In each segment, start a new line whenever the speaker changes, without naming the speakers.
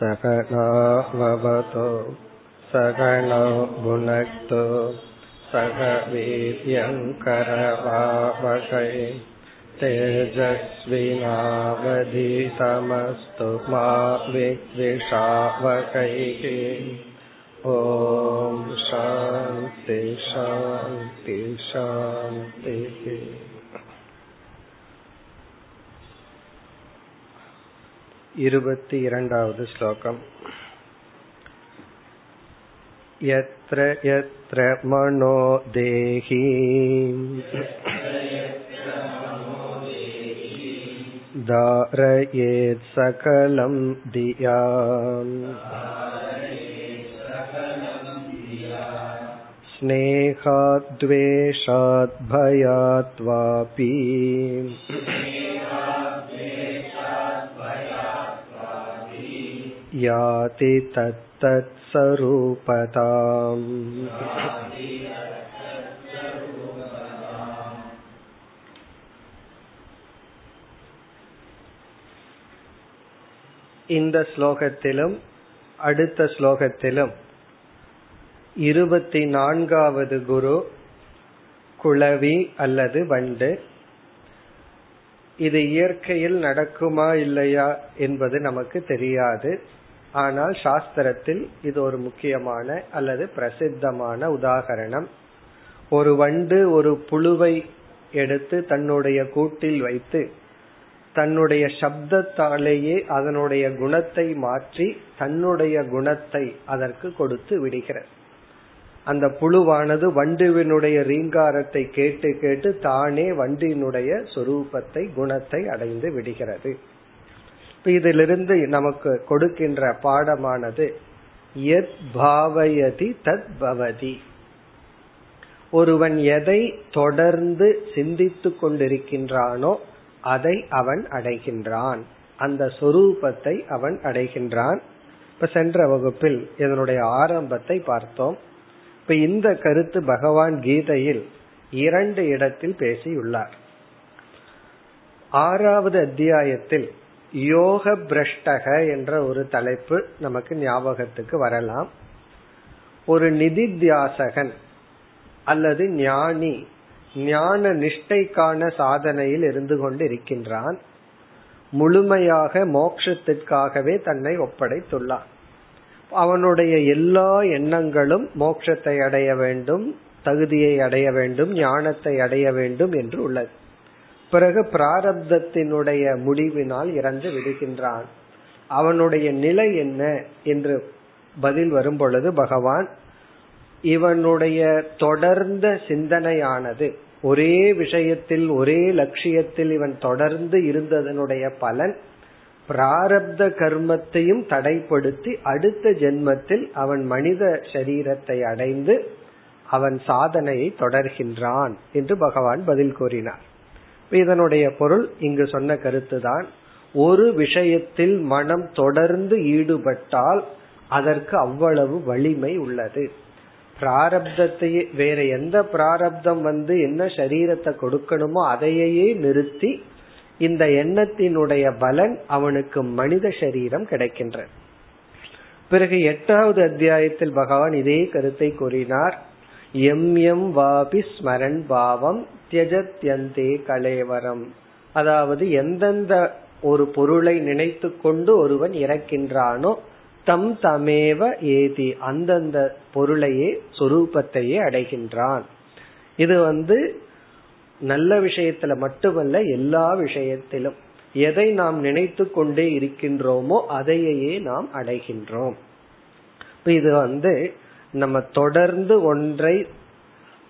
सकनाववतो सकनो भुनक्तु सह वीर्यङ्करवावकै तेजस्विनावधीतमस्तु मा विद्विषावकैः ॐ शान्ति शान्ति शान्तिः இருபத்தி இரண்டாவது ஸ்லோகம் यत्र यत्र मनो देहि धारयेत् सकलं धिया स्नेहाद्वेषात् याति तत्तत्सरूपताम् இந்த ஸ்லோகத்திலும் அடுத்த ஸ்லோகத்திலும் இருபத்தி நான்காவது குரு குளவி அல்லது வண்டு இது இயற்கையில் நடக்குமா இல்லையா என்பது நமக்கு தெரியாது ஆனால் சாஸ்திரத்தில் இது ஒரு முக்கியமான அல்லது பிரசித்தமான உதாகரணம். ஒரு வண்டு ஒரு புழுவை எடுத்து தன்னுடைய கூட்டில் வைத்து தன்னுடைய சப்தத்தாலேயே அதனுடைய குணத்தை மாற்றி தன்னுடைய குணத்தை அதற்கு கொடுத்து விடுகிறது. அந்த புழுவானது வண்டுவினுடைய ரீங்காரத்தை கேட்டு கேட்டு தானே வண்டினுடைய சொரூபத்தை குணத்தை அடைந்து விடுகிறது. இதிலிருந்து நமக்கு கொடுக்கின்ற பாடமானது எத் பாவயதி தத் பவதி. ஒருவன் எதை தொடர்ந்து சிந்தித்துக் கொண்டிருக்கின்றானோ அதை அவன் அடைகின்றான். அந்த சொரூபத்தை அவன் அடைகின்றான். இப்ப சென்ற வகுப்பில் இதனுடைய ஆரம்பத்தை பார்த்தோம். இப்ப இந்த கருத்து பகவான் கீதையில் இரண்டு இடத்தில் பேசியுள்ளார். ஆறாவது அத்தியாயத்தில் யோக பிரஷ்டக என்ற ஒரு தலைப்பு நமக்கு ஞாபகத்துக்கு வரலாம். ஒரு நிதித்தியாசகன் அல்லது ஞானி ஞான நிஷ்டைக்கான சாதனையில் இருந்து கொண்டு இருக்கின்றான் முழுமையாக மோட்சத்திற்காகவே தன்னை ஒப்படைத்துள்ளான். அவனுடைய எல்லா எண்ணங்களும் மோட்சத்தை அடைய வேண்டும் தகுதியை அடைய வேண்டும் ஞானத்தை அடைய வேண்டும் என்று உள்ளது. பிறகு பிராரப்தத்தினுடைய முடிவினால் இறந்து விடுகின்றான். அவனுடைய நிலை என்ன என்று பதில் வரும் பொழுது பகவான் இவனுடைய தொடர்ந்த சிந்தனையானது ஒரே விஷயத்தில் ஒரே லட்சியத்தில் இவன் தொடர்ந்து இருந்ததனுடைய பலன் பிராரப்த கர்மத்தையும் தடைப்படுத்தி அடுத்த ஜென்மத்தில் அவன் மனித சரீரத்தை அடைந்து அவன் சாதனையை தொடர்கின்றான் என்று பகவான் பதில் கூறினார். இதனுடைய பொருள் இங்கு சொன்ன கருத்துதான். ஒரு விஷயத்தில் மனம் தொடர்ந்து ஈடுபட்டால் அதற்கு அவ்வளவு வலிமை உள்ளது. பிராரப்தத்தையே வேற எந்த பிராரப்தம் வந்து என்ன சரீரத்தை கொடுக்கணுமோ அதையே நிறுத்தி இந்த எண்ணத்தினுடைய பலன் அவனுக்கு மனித சரீரம் கிடைக்கின்ற பிறகு எட்டாவது அத்தியாயத்தில் பகவான் இதே கருத்தை கூறினார். எம் எம் வாபி ஸ்மரன் பாவம் தியஜத்யந்தே கலேவரம். அதாவது எந்தெந்த ஒரு பொருளை நினைத்து கொண்டு ஒருவன் இறக்கின்றானோ தம் தமேவ ஏதி அந்தந்த பொருளையே சொரூபத்தையே அடைகின்றான். இது வந்து நல்ல விஷயத்துல மட்டுமல்ல எல்லா விஷயத்திலும். எதை நாம் நினைத்து கொண்டே இருக்கின்றோமோ அதையே நாம் அடைகின்றோம். இது வந்து நம்ம தொடர்ந்து ஒன்றை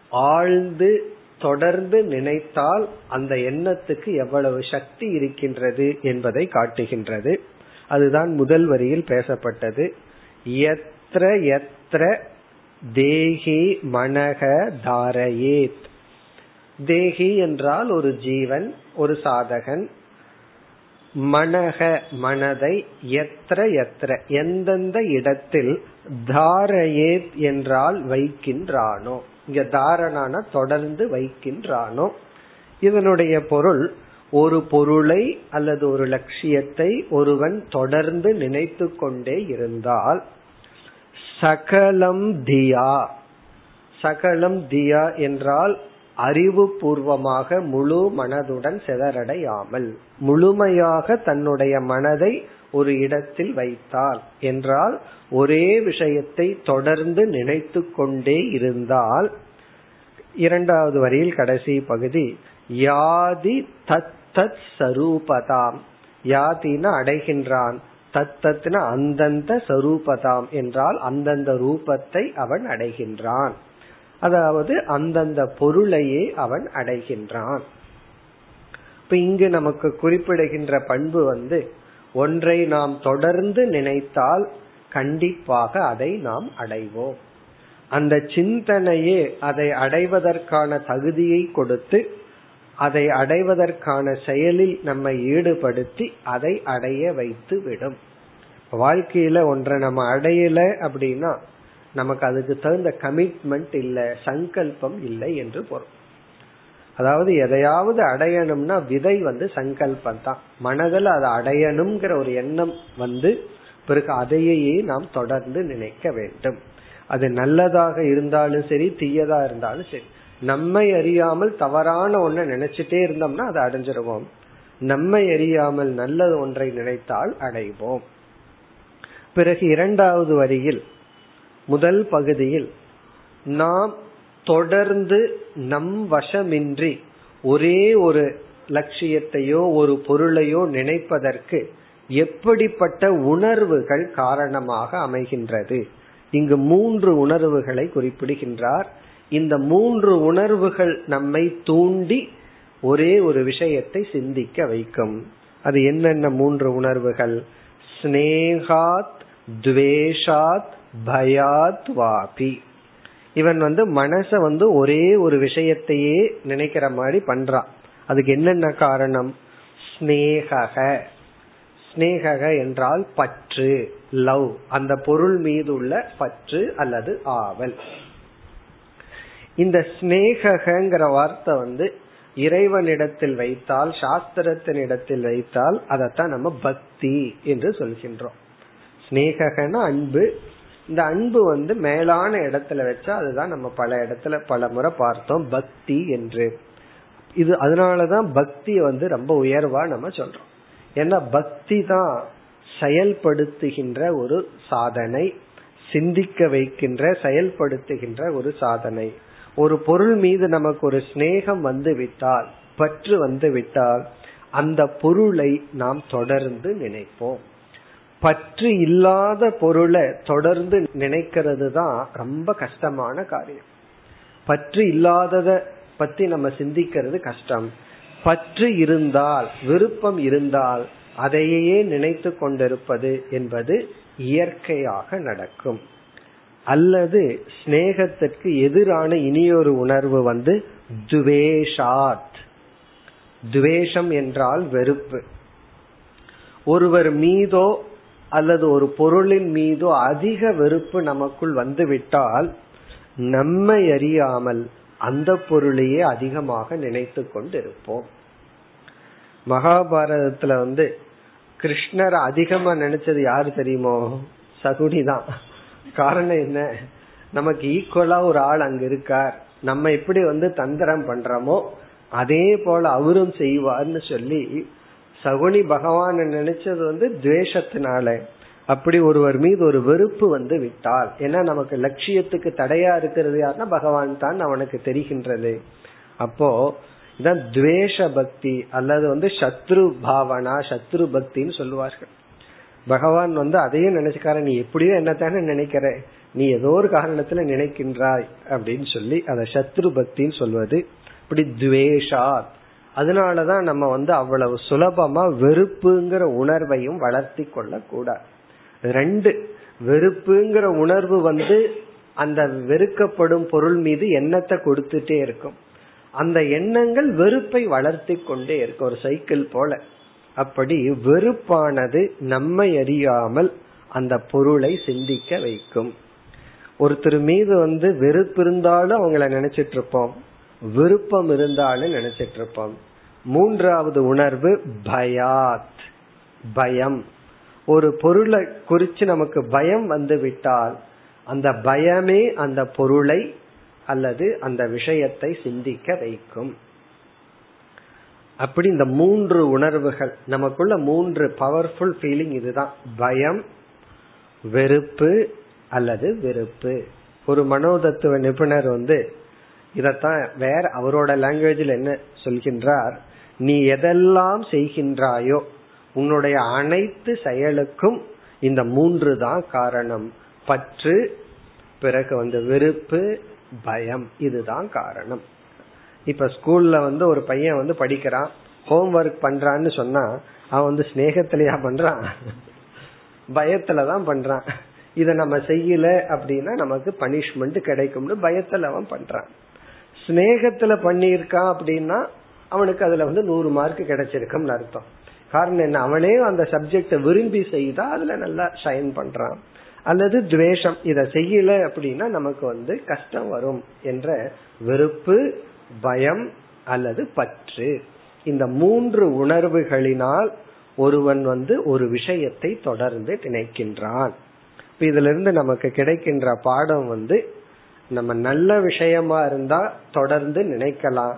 ஆழ்ந்து தொடர்ந்து நினைத்தால் அந்த எண்ணத்துக்கு எவ்வளவு சக்தி இருக்கின்றது என்பதை காட்டுகின்றது. அதுதான் முதல் வரியில் பேசப்பட்டது. எத்திர எத்திர தேகி மனக தாரயேத். தேகி என்றால் ஒரு ஜீவன் ஒரு சாதகன். மனக மனதை எத்திர எத்திர எந்தெந்த இடத்தில் தாரயேத் என்றால் வைக்கின்றானோ. இங்க தாரணான தொடர்ந்து வைக்கின்றானோ. இதனுடைய பொருள் ஒரு பொருளை அல்லது ஒரு லட்சியத்தை ஒருவன் தொடர்ந்து நினைத்து கொண்டே இருந்தால் சகலம் தியா சகலம் தியா என்றால் அறிவுபூர்வமாக முழு மனதுடன் சிதறடையாமல் முழுமையாக தன்னுடைய மனதை ஒரு இடத்தில் வைத்தால் என்றால் ஒரே விஷயத்தை தொடர்ந்து நினைத்து கொண்டே இருந்தால் இரண்டாவது வரியில் கடைசி பகுதி யாதி தத்தத் சரூபதாம். யாதின அடைகின்றான் தத்தத்ன அந்தந்த சரூபதாம் என்றால் அந்தந்த ரூபத்தை அவன் அடைகின்றான். அதாவது அந்தந்த பொருளையே அவன் அடைகின்றான். இப்ப இங்கு நமக்கு குறிப்பிடுகின்ற பண்பு வந்து ஒன்றை நாம் தொடர்ந்து நினைத்தால் கண்டிப்பாக அதை நாம் அடைவோம். அந்த சிந்தனையே அதை அடைவதற்கான தகுதியை கொடுத்து அதை அடைவதற்கான செயலில் நம்மை ஈடுபடுத்தி அதை அடைய வைத்து விடும். வாழ்க்கையில ஒன்றை நம்ம அடையல அப்படின்னா நமக்கு அதுக்கு தகுந்த கமிட்மெண்ட் இல்லை சங்கல்பம் இல்லை என்று பொருள். அதாவது எதையாவது அடையணும்னா விதை வந்து சங்கல்பம் தான் மனதில் அதை அடையணுங்கிற ஒரு எண்ணம் வந்து பிறகு அதையே நாம் தொடர்ந்து நினைக்க வேண்டும். அது நல்லதாக இருந்தாலும் சரி தீயதா இருந்தாலும் சரி. நம்மை அறியாமல் தவறான ஒன்றை நினைச்சிட்டே இருந்தோம்னா அதை அடைஞ்சிருவோம். நம்மை அறியாமல் நல்ல ஒன்றை நினைத்தால் அடைவோம். பிறகு இரண்டாவது வரியில் முதல் பகுதியில் நாம் தொடர்ந்து நம் வசமின்றி ஒரே ஒரு லட்சியத்தையோ ஒரு பொருளையோ நினைப்பதற்கு எப்படிப்பட்ட உணர்வுகள் காரணமாக அமைகின்றது? இங்கு மூன்று உணர்வுகளை குறிப்பிடுகின்றார். இந்த மூன்று உணர்வுகள் நம்மை தூண்டி ஒரே ஒரு விஷயத்தை சிந்திக்க வைக்கும். அது என்னென்ன மூன்று உணர்வுகள்? ஸ்னேகாத் துவேஷாத் பயாத் வாபி. இவன் வந்து மனச வந்து ஒரே ஒரு விஷயத்தையே நினைக்கிற மாதிரி பண்றான் அதுக்கு என்னென்ன காரணம்? ஸ்னேகக. ஸ்னேகக என்றால் பற்று லவ். அந்த பொருள் மீது உள்ள பற்று அல்லது ஆவல். இந்த ஸ்னேகங்கிற வார்த்தை வந்து இறைவனிடத்தில் வைத்தால் சாஸ்திரத்தின் இடத்தில் வைத்தால் அதைத்தான் நம்ம பக்தி என்று சொல்கின்றோம். ஸ்னேகன அன்பு இந்த அன்பு வந்து மேலான இடத்துல வச்சா அதுதான் நம்ம பல இடத்துல பல முறை பார்த்தோம் பக்தி என்று. இது அதனாலதான் பக்தி வந்து ரொம்ப உயர்வா நம்ம சொல்றோம். ஏன்னா பக்தி தான் செயல்படுத்துகின்ற ஒரு சாதனை சிந்திக்க வைக்கின்ற செயல்படுத்துகின்ற ஒரு சாதனை. ஒரு பொருள் மீது நமக்கு ஒரு சிநேகம் வந்து விட்டால் பற்று வந்து விட்டால் அந்த பொருளை நாம் தொடர்ந்து நினைப்போம். பற்று இல்லாத பொருளை தொடர்ந்து நினைக்கிறது தான் ரொம்ப கஷ்டமான காரியம். பற்று இல்லாதத பத்தி நம்ம சிந்திக்கிறது கஷ்டம். பற்று இருந்தால் விருப்பம் இருந்தால் அதையே நினைத்து கொண்டிருப்பது என்பது இயற்கையாக நடக்கும். அல்லது ஸ்னேகத்திற்கு எதிரான இனியொரு உணர்வு வந்து துவேஷாத். துவேஷம் என்றால் வெறுப்பு. ஒருவர் மீதோ அல்லது ஒரு பொருளின் மீதோ அதிக வெறுப்பு நமக்குள் வந்துவிட்டால் நம்மை அறியாமல் அந்த பொருளையே அதிகமாக நினைத்து கொண்டிருப்போம். மகாபாரதத்துல வந்து கிருஷ்ணர் அதிகமா நினைச்சது யாரு தெரியுமோ? சகுனிதான் காரணம் என்ன? நமக்கு ஈக்குவலா ஒரு ஆள் அங்க இருக்கார். நம்ம எப்படி வந்து தந்திரம் பண்றோமோ அதே போல அவரும் செய்வார்னு சொல்லி சகுனி பகவான் நினைச்சது வந்து துவேஷத்தினால. அப்படி ஒருவர் மீது ஒரு வெறுப்பு வந்து விட்டால் ஏன்னா நமக்கு லட்சியத்துக்கு தடையா இருக்கிறது யாருன்னா பகவான் தான் அவனுக்கு தெரிகின்றது. அப்போ இதான் துவேஷ பக்தி அல்லது வந்து சத்ரு பாவனா சத்ரு பக்தின்னு சொல்லுவார்கள். பகவான் வந்து அதையும் நினைச்சுக்கார நீ எப்படியோ என்னத்தானே நினைக்கிற நீ ஏதோ ஒரு காரணத்துல நினைக்கின்றாய் அப்படின்னு சொல்லி அத சத்ரு பக்தின்னு சொல்வது. இப்படி துவேஷாத் அதனாலதான் நம்ம வந்து அவ்வளவு சுலபமா வெறுப்புங்கிற உணர்வையும் வளர்த்தி கொள்ள கூடாது ரெண்டு வெறுப்புங்கிற உணர்வு வந்து அந்த வெறுக்கப்படும் பொருள் மீது எண்ணத்தை கொடுத்துட்டே இருக்கும். அந்த எண்ணங்கள் வெறுப்பை வளர்த்தி கொண்டே இருக்கும் ஒரு சைக்கிள் போல. அப்படி வெறுப்பானது நம்மை அறியாமல் அந்த பொருளை சிந்திக்க வைக்கும். ஒருத்தர் மீது வந்து வெறுப்பு இருந்தாலும் அவங்கள நினைச்சிட்டு இருப்போம். விருப்பம் இருந்தாலும் நினைச்சிட்டு இருப்போம் மூன்றாவது உணர்வு பயாத். பயம். ஒரு பொருளை குறித்து நமக்கு பயம் வந்து விட்டால் அந்த பயமே அந்த பொருளை அல்லது அந்த விஷயத்தை சிந்திக்க வைக்கும். அப்படி இந்த மூன்று உணர்வுகள் நமக்குள்ள மூன்று பவர்ஃபுல் ஃபீலிங் இதுதான். பயம் வெறுப்பு அல்லது வெறுப்பு. ஒரு மனோதத்துவ நிபுணர் வந்து இதத்தான் வேற அவரோட லாங்குவேஜில் என்ன சொல்கின்றார்? நீ எதெல்லாம் செய்கின்றாயோ உன்னுடைய அனைத்து செயலுக்கும் இந்த மூன்று தான் காரணம். பற்று பிறகு வந்து வெறுப்பு பயம் இதுதான் காரணம். இப்ப ஸ்கூல்ல வந்து ஒரு பையன் வந்து படிக்கிறான். ஹோம் ஒர்க் பண்றான்னு சொன்னா அவன் வந்து ஸ்னேகத்திலயா பண்றான்? பயத்துலதான் பண்றான். இத நம்ம செய்யல அப்படின்னா நமக்கு பனிஷ்மெண்ட் கிடைக்கும்னு பயத்துல அவன் பண்றான். ஸ்னேகத்துல பண்ணியிருக்கான் அப்படின்னா அவனுக்கு அதுல வந்து நூறு மார்க் கிடைச்சிருக்கும்னு அர்த்தம். காரணம் என்ன? அவனே அந்த சப்ஜெக்ட விரும்பி செய்தா அதுல நல்லா ஷைன் பண்றான். அல்லது துவேஷம். இத செய்யல அப்படின்னா நமக்கு வந்து கஷ்டம் வரும் என்ற வெறுப்பு பயம் அல்லது பற்று. இந்த மூன்று உணர்வுகளினால் ஒருவன் வந்து ஒரு விஷயத்தை தொடர்ந்து நினைக்கின்றான் இதுல இருந்து நமக்கு கிடைக்கின்ற பாடம் வந்து நம்ம நல்ல விஷயமா இருந்தா தொடர்ந்து நினைக்கலாம்.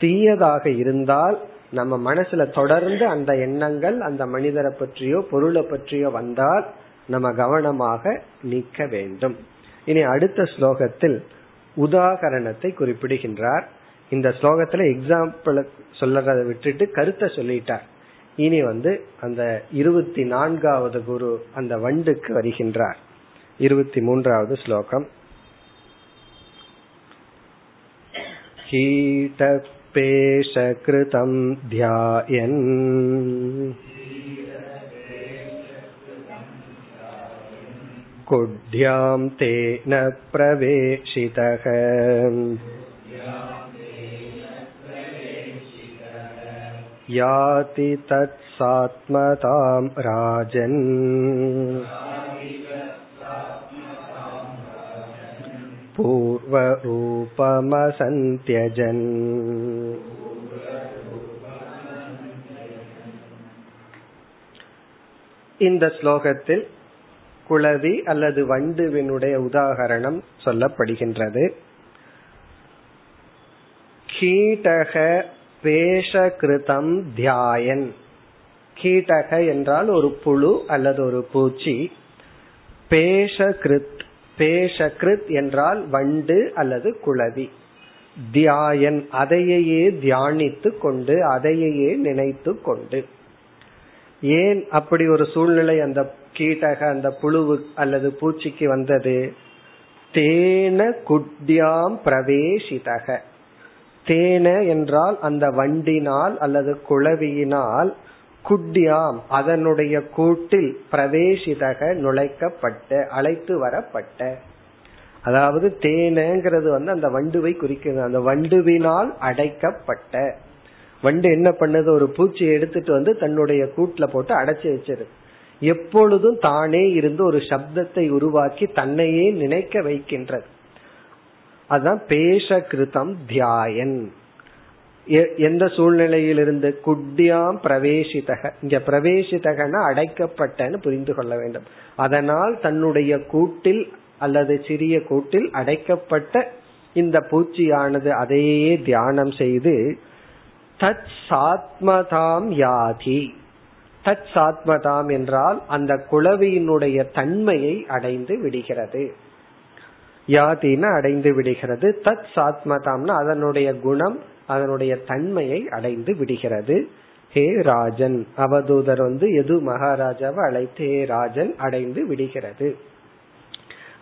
தீயதாக இருந்தால் நம்ம மனசுல தொடர்ந்து அந்த எண்ணங்கள் அந்த மனிதரை பற்றியோ பொருளை பற்றியோ வந்தால் நம்ம கவனமாக நீக்க வேண்டும். இனி அடுத்த ஸ்லோகத்தில் உதாகரணத்தை குறிப்பிடுகின்றார். இந்த ஸ்லோகத்துல எக்ஸாம்பிள் சொல்லறதை விட்டுட்டு கருத்தை சொல்லிட்டார். இனி வந்து அந்த இருபத்தி நான்காவது குரு அந்த வண்டுக்கு வருகின்றார். இருபத்தி மூன்றாவது ஸ்லோகம். कीटपेशकृतं ध्यायन् कुड्यां तेन प्रवेशितः याति तत्सात्मतां राजन् पूर्वरूपमसन्त्यजन् இந்த ஸ்லோகத்தில் குளவி அல்லது வண்டுவினுடைய உதாகரணம் சொல்லப்படுகின்றது கீட்டக பேஷகிருதம் தியாயன் கீட்டக என்றால் ஒரு புழு அல்லது ஒரு பூச்சி பேஷகிருத் பேஷகிருத் என்றால் வண்டு அல்லது குளவி தியாயன் அதையே தியானித்து கொண்டு அதையே நினைத்து கொண்டு. ஏன் அப்படி ஒரு சூழ்நிலை அந்த கீட்டக அந்த புழுவு அல்லது பூச்சிக்கு வந்தது? தேன குட்யாம் பிரவேசிதக தேன என்றால் அந்த வண்டினால் அல்லது குளவியினால் குட்யாம் அதனுடைய கூட்டில் பிரவேசிதக நுழைக்கப்பட்ட அழைத்து வரப்பட்ட. அதாவது தேனங்கிறது வந்து அந்த வண்டுவை குறிக்கிறது. அந்த வண்டுவினால் அடைக்கப்பட்ட. வண்டு என்ன பண்ணுது? ஒரு பூச்சியை எடுத்துட்டு வந்து தன்னுடைய கூட்டுல போட்டு அடைச்சி வச்சிரு எப்பொழுதும் தானே இருந்து ஒரு சப்தத்தை உருவாக்கி தன்னையே நினைக்க வைக்கின்றது. அதுதான் பேஷ கிருதம் தியாயன். எந்த சூழ்நிலையிலிருந்து குட்டியாம் பிரவேசித்தக. இங்க பிரவேசித்தகன அடைக்கப்பட்டன்னு புரிந்து கொள்ள வேண்டும். அதனால் தன்னுடைய கூட்டில் அல்லது சிறிய கூட்டில் அடைக்கப்பட்ட இந்த பூச்சியானது அதையே தியானம் செய்து தத் சாத்மதாம் யாதி. தத் சாத்மதாம் என்றால் அந்த குளவியினுடைய தன்மையை அடைந்து விடுகிறது. யாதின்னு அடைந்து விடுகிறது. தத் சாத்மதாம்னா அதனுடைய குணம் அதனுடைய தன்மையை அடைந்து விடுகிறது. ஹே ராஜன் அவதூதர் வந்து எது மகாராஜாவை அழைத்து ஹே ராஜன் அடைந்து விடுகிறது.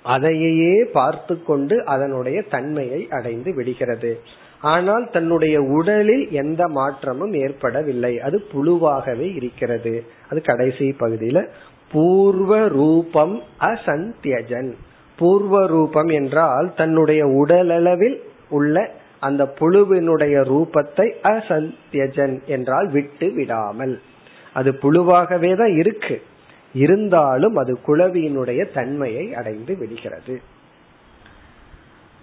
அதையே பார்த்து கொண்டு அதனுடைய தன்மையை அடைந்து விடுகிறது. ஆனால் தன்னுடைய உடலில் எந்த மாற்றமும் ஏற்படவில்லை. அது புழுவாகவே இருக்கிறது. அது கடைசி பகுதியில பூர்வ ரூபம் அசந்தியஜன். பூர்வ ரூபம் என்றால் தன்னுடைய உடலளவில் உள்ள அந்த புழுவினுடைய ரூபத்தை அசந்தியஜன் என்றால் விட்டு விடாமல். அது புழுவாகவே தான் இருக்கு. இருந்தாலும் அது குளவியினுடைய தன்மையை அடைந்து விடுகிறது.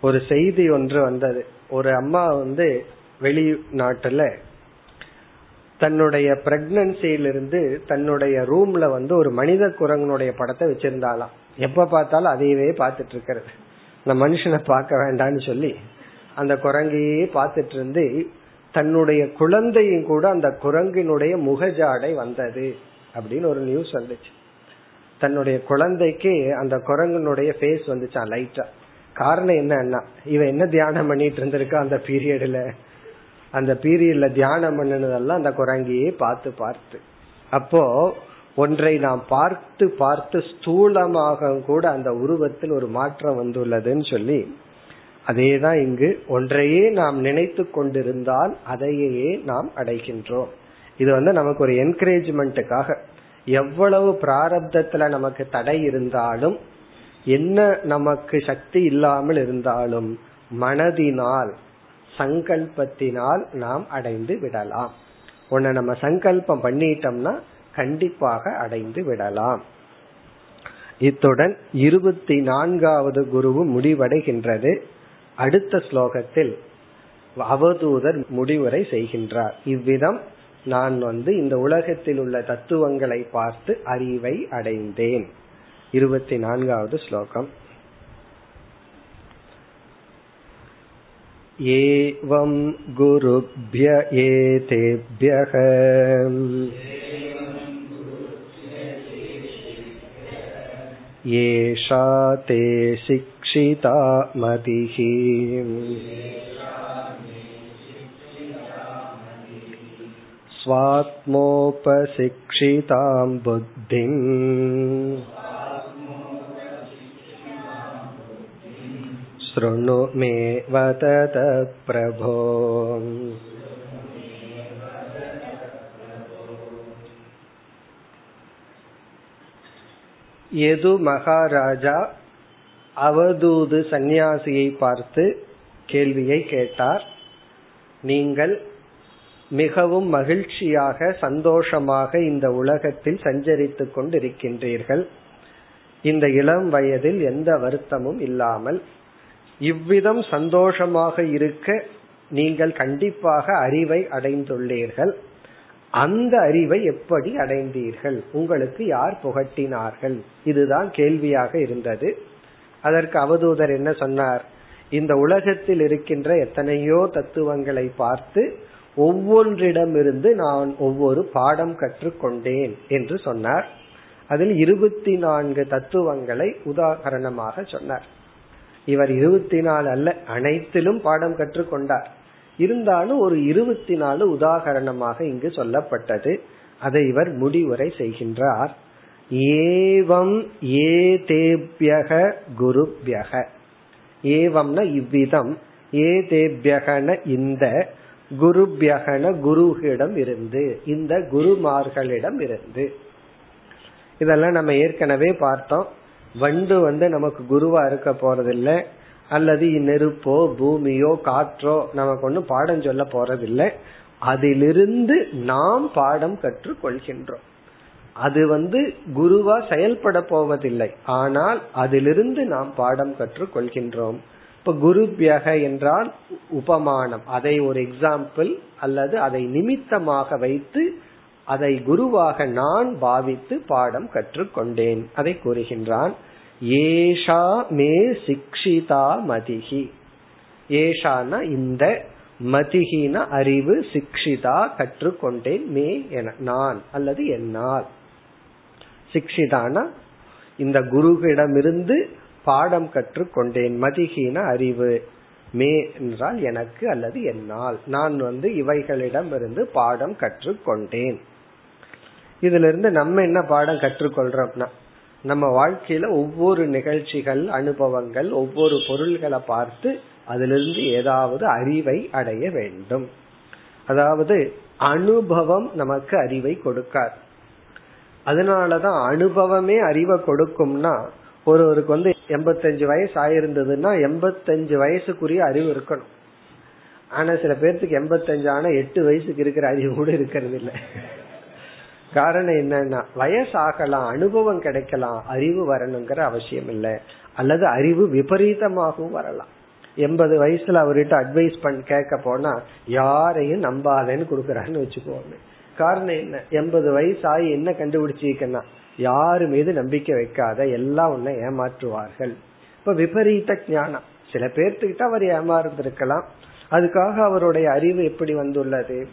ஒரு செய்தி ஒன்று வந்தது. ஒரு அம்மா வந்து வெளிநாட்டுல தன்னுடைய பிரெக்னன்சியிலிருந்து தன்னுடைய ரூம்ல வந்து ஒரு மனித குரங்கனுடைய படத்தை வச்சிருந்தாலாம் எப்ப பார்த்தாலும் அதையவே பார்த்துட்டு இருக்கிறது. இந்த மனுஷனை பார்க்க வேண்டாம்னு சொல்லி அந்த குரங்கையே பார்த்துட்டு இருந்து தன்னுடைய குழந்தையும் கூட அந்த குரங்கினுடைய முகஜாடை வந்தது அப்படின்னு ஒரு நியூஸ் வந்துச்சு. தன்னுடைய குழந்தைக்கு அந்த குரங்கனுடைய ஃபேஸ் வந்துச்சான் லைட்டா காரணம் என்னன்னா இவன் என்ன தியானம் பண்ணிட்டு இருந்திருக்கா அந்த பீரியட்ல அந்த பீரியட்ல தியானம் பண்ணினதெல்லாம் அந்த குரங்கியே பார்த்து பார்த்து. அப்போ ஒன்றை நாம் பார்த்து பார்த்து ஸ்தூலமாக கூட அந்த உருவத்தில் ஒரு மாற்றம் வந்துள்ளதுன்னு சொல்லி அதேதான் இங்கு ஒன்றையே நாம் நினைத்து கொண்டிருந்தால் அதையே நாம் அடைகின்றோம். இது வந்து நமக்கு ஒரு என்கரேஜ்மெண்ட்டுக்காக எவ்வளவு பிராரப்தத்துல நமக்கு தடை இருந்தாலும் என்ன நமக்கு சக்தி இல்லாமல் இருந்தாலும் மனதினால் சங்கல்பத்தினால் நாம் அடைந்து விடலாம். உன்னை நம்ம சங்கல்பம் பண்ணிட்டோம்னா கண்டிப்பாக அடைந்து விடலாம். இத்துடன் இருபத்தி நான்காவது குருவும் முடிவடைகின்றது. அடுத்த ஸ்லோகத்தில் அவதூதர் முடிவுரை செய்கின்றார் இவ்விதம் நான் வந்து இந்த உலகத்தில் உள்ள தத்துவங்களை பார்த்து அறிவை அடைந்தேன் இருபத்தி நான்காவது ஸ்லோகம் एवं गुरुभ्य एतेभ्यः एषा ते शिक्षिता मतिः स्वात्मोपशिक्षितां बुद्धिम् शृणु मे वदत प्रभो எது மகாராஜா அவதூது சந்நியாசியை பார்த்து கேள்வியை கேட்டார். நீங்கள் மிகவும் மகிழ்ச்சியாக சந்தோஷமாக இந்த உலகத்தில் சஞ்சரித்துக் கொண்டிருக்கின்றீர்கள். இந்த இளம் வயதில் எந்த வருத்தமும் இல்லாமல் இவ்விதம் சந்தோஷமாக இருக்க நீங்கள் கண்டிப்பாக அறிவை அடைந்துள்ளீர்கள். அந்த அறிவை எப்படி அடைந்தீர்கள்? உங்களுக்கு யார் புகட்டினார்கள்? இதுதான் கேள்வியாக இருந்தது. அதற்கு அவதூதர் என்ன சொன்னார்? இந்த உலகத்தில் இருக்கின்ற எத்தனையோ தத்துவங்களை பார்த்து ஒவ்வொன்றிடமிருந்து நான் ஒவ்வொரு பாடம் கற்றுக்கொண்டேன் என்று சொன்னார். அதில் இருபத்தி நான்கு தத்துவங்களை உதாகரணமாக சொன்னார். இவர் இருபத்தி நாலு அல்ல அனைத்திலும் பாடம் கற்றுக்கொண்டார். இருந்தாலும் ஒரு இருபத்தி நாலு உதாகரணமாக இங்கு சொல்லப்பட்டது. அதை இவர் முடிவுரை செய்கின்றார். ஏவம் ஏதேபியக குருபியக. ஏவம்னா இவ்விதம். ஏதேபியகன இந்த குருபியகன குருகிடம் இருந்து இந்த குருமார்களிடம் இருந்து. இதெல்லாம் நம்ம ஏற்கனவே பார்த்தோம். வண்டு வந்து நமக்கு குருவா இருக்க போறதில்ல. அல்லது நெருப்போ பூமியோ காற்றோ நமக்கு ஒன்னும் பாடம் சொல்ல போறதில்லை. அதிலிருந்து நாம் பாடம் கற்றுக் கொள்கின்றோம் அது வந்து குருவா செயல்பட போவதில்லை. ஆனால் அதிலிருந்து நாம் பாடம் கற்றுக் கொள்கின்றோம் இப்ப குருபியக என்றால் உபமானம். அதை ஒரு எக்ஸாம்பிள் அல்லது அதை நிமித்தமாக வைத்து அதை குருவாக நான் பாவித்து பாடம் கற்றுக்கொண்டேன். அதை கூறுகின்றான் ஏஷா மே சிக்ஷிதா மதிகி ஏஷான இந்த மதிகின அறிவு சிக்ஷிதா கற்றுக்கொண்டேன் மே என நான் அல்லது என்னால். சிக்ஷிதானா? இந்த குருவிடமிருந்து பாடம் கற்றுக்கொண்டேன். மதிகீன அறிவு. மே என்றால் எனக்கு அல்லது என்னால். நான் வந்து இவைகளிடமிருந்து பாடம் கற்றுக்கொண்டேன். இதுல இருந்து நம்ம என்ன பாடம் கற்றுக்கொள்றோம்னா நம்ம வாழ்க்கையில ஒவ்வொரு நிகழ்ச்சிகள் அனுபவங்கள் ஒவ்வொரு பொருள்களை பார்த்து அதிலிருந்து ஏதாவது அறிவை அடைய வேண்டும். அதாவது அனுபவம் நமக்கு அறிவை கொடுக்காது. அதனாலதான் அனுபவமே அறிவை கொடுக்கும்னா ஒருவருக்கு வந்து எண்பத்தஞ்சு வயசு ஆயிருந்ததுன்னா எண்பத்தஞ்சு வயசுக்குரிய அறிவு இருக்கணும். ஆனா சில பேர்த்துக்கு எண்பத்தஞ்சு ஆனா எட்டு வயசுக்கு இருக்கிற அறிவு கூட இருக்கிறது இல்லை காரணம் என்னன்னா வயசாகலாம் அனுபவம் கிடைக்கலாம் அறிவு வரணுங்கிற அவசியம் இல்லை. அல்லது அறிவு விபரீதமாகவும் வரலாம். எண்பது வயசுல அவர்கிட்ட அட்வைஸ் பண்ண கேட்க போனா யாரையும் நம்பாதேன்னு கொடுக்கறாருன்னு வச்சுக்கோங்க காரணம் என்ன? எண்பது வயசு ஆகி என்ன கண்டுபிடிச்சிருக்கேன்னா யாரு மீது நம்பிக்கை வைக்காத எல்லாம் உன்னை ஏமாற்றுவார்கள். இப்ப விபரீத ஞானம். சில பேர்த்துக்கிட்ட அவர் ஏமாறுந்திருக்கலாம். அதுக்காக அவருடைய அறிவு எப்படி வந்துள்ளது?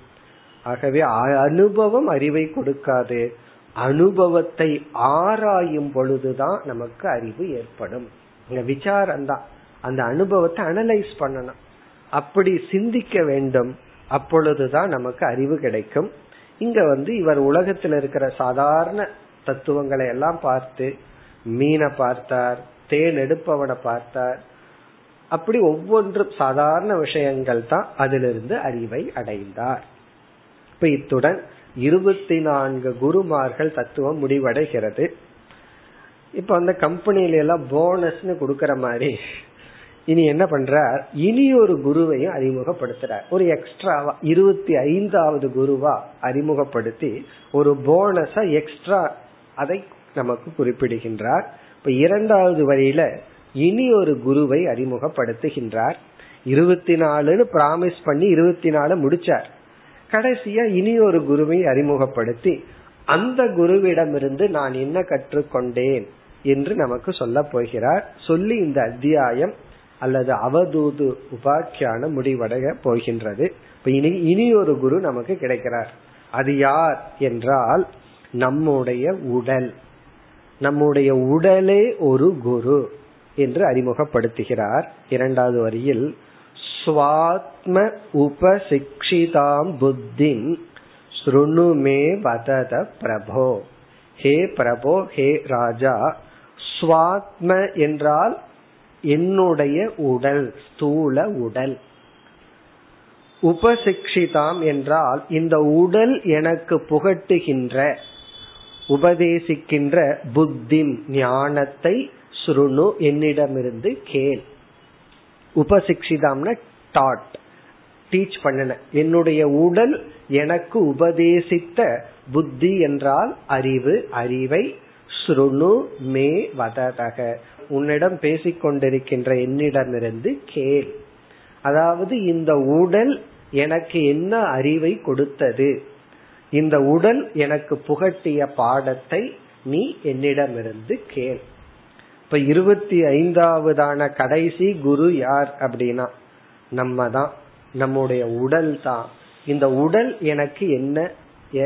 ஆகவே அனுபவம் அறிவை கொடுக்காது. அனுபவத்தை ஆராயும் பொழுதுதான் நமக்கு அறிவு ஏற்படும். விசாரம் தான் அந்த அனுபவத்தை அனலைஸ் பண்ணணும். அப்படி சிந்திக்க வேண்டும். அப்பொழுதுதான் நமக்கு அறிவு கிடைக்கும். இங்க வந்து இவர் உலகத்தில் இருக்கிற சாதாரண தத்துவங்களை எல்லாம் பார்த்து மீனை பார்த்தார் தேன் எடுப்பவனை பார்த்தார். அப்படி ஒவ்வொன்றும் சாதாரண விஷயங்கள் தான் அதிலிருந்து அறிவை அடைந்தார். இப்ப இத்துடன் இருபத்தி நான்கு குருமார்கள் தத்துவம் முடிவடைகிறது. இப்ப அந்த கம்பெனில எல்லாம் போனஸ்னு கொடுக்கற மாதிரி இனி என்ன பண்றார்? இனி ஒரு குருவையும் அறிமுகப்படுத்துறார். ஒரு எக்ஸ்ட்ராவா இருபத்தி ஐந்தாவது குருவா அறிமுகப்படுத்தி ஒரு போனஸா எக்ஸ்ட்ரா அதை நமக்கு குறிப்பிடுகின்றார். இப்ப இரண்டாவது வரியில இனி ஒரு குருவை அறிமுகப்படுத்துகின்றார். இருபத்தி நாலுன்னு பிராமிஸ் பண்ணி இருபத்தி நாலு முடிச்சார். கடைசியா இனி ஒரு குருவை அறிமுகப்படுத்தி அந்த குருவிடமிருந்து நான் என்ன கற்றுக்கொண்டேன் என்று நமக்கு சொல்ல போகிறார். சொல்லி இந்த அத்தியாயம் அல்லது அவதூது உபாக்கியான முடிவடைய போகின்றது. இனி இனி ஒரு குரு நமக்கு கிடைக்கிறார். அது யார் என்றால் நம்முடைய உடல். நம்முடைய உடலே ஒரு குரு என்று அறிமுகப்படுத்துகிறார். இரண்டாவது வரியில் ஸ்வாத்ம உபசிக்ஷிதாம் புத்திம் ஸ்ருணுமே வதத பிரபோ. ஹே பிரபோ ஹே ராஜா. ஸ்வாத்ம என்றால் என்னுடைய உடல் ஸ்தூல உடல். உபசிக்ஷிதாம் என்றால் இந்த உடல் எனக்கு புகட்டுகின்ற உபதேசிக்கின்ற புத்தி ஞானத்தை சுருணு என்னிடமிருந்து கேள். உபசிக்ஷிதாம்னா டாட் டீச் பண்ணன. என்னுடைய உடல் எனக்கு உபதேசித்த புத்தி என்றால் அறிவு அறிவை ஸ்ருணு மே வததக. உன்னிடம் பேசிக்கொண்டிருக்கின்ற என்னிடமிருந்து கேள். அதாவது இந்த உடல் எனக்கு என்ன அறிவை கொடுத்தது? இந்த உடல் எனக்கு புகட்டிய பாடத்தை நீ என்னிடமிருந்து கேள். இப்ப இருபத்தி ஐந்தாவதான கடைசி குரு யார் அப்படின்னா நம்ம தான் நம்முடைய உடல் தான். இந்த உடல் எனக்கு என்ன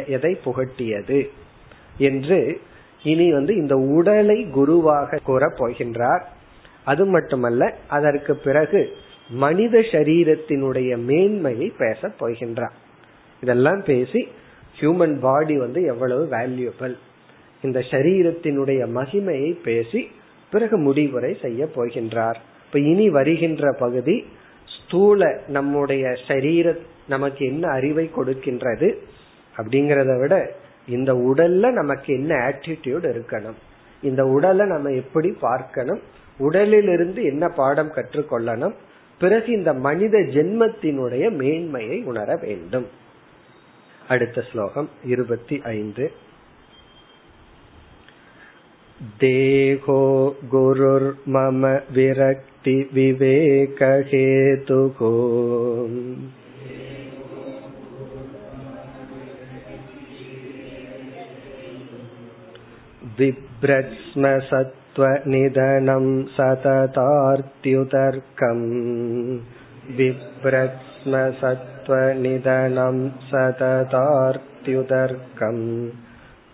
எதை புகட்டியது? என்று இனி வந்து இந்த உடலை குருவாக கூற போகின்றார். அது மட்டுமல்ல அதற்கு பிறகு மனித சரீரத்தினுடைய மேன்மையை பேச போகின்றார். இதெல்லாம் பேசி ஹியூமன் பாடி வந்து எவ்வளவு வேல்யூபிள் இந்த சரீரத்தினுடைய மகிமையை பேசி பிறகு முடிவுரை செய்ய போகின்றார். இப்ப இனி வருகின்ற பகுதி ஸ்தூல நம்முடைய சரீர நமக்கு என்ன அறிவை கொடுக்கின்றது அப்படிங்கறத விட இந்த உடல்ல நமக்கு என்ன ஆட்டிடியூட் இருக்கணும் இந்த உடலை நம்ம எப்படி பார்க்கணும் உடலிலிருந்து என்ன பாடம் கற்றுக்கொள்ளணும் பிறகு இந்த மனித ஜென்மத்தினுடைய மேன்மையை உணர வேண்டும் அடுத்த ஸ்லோகம் இருபத்தி ஐந்து देहो गुरुर्मम विरक्ति बिभ्रत्स्म सत्त्वनिधनं सततार्त्युतर्कम् बिभ्रत्स्म सत्त्वनिधनं सततार्त्युतर्कम्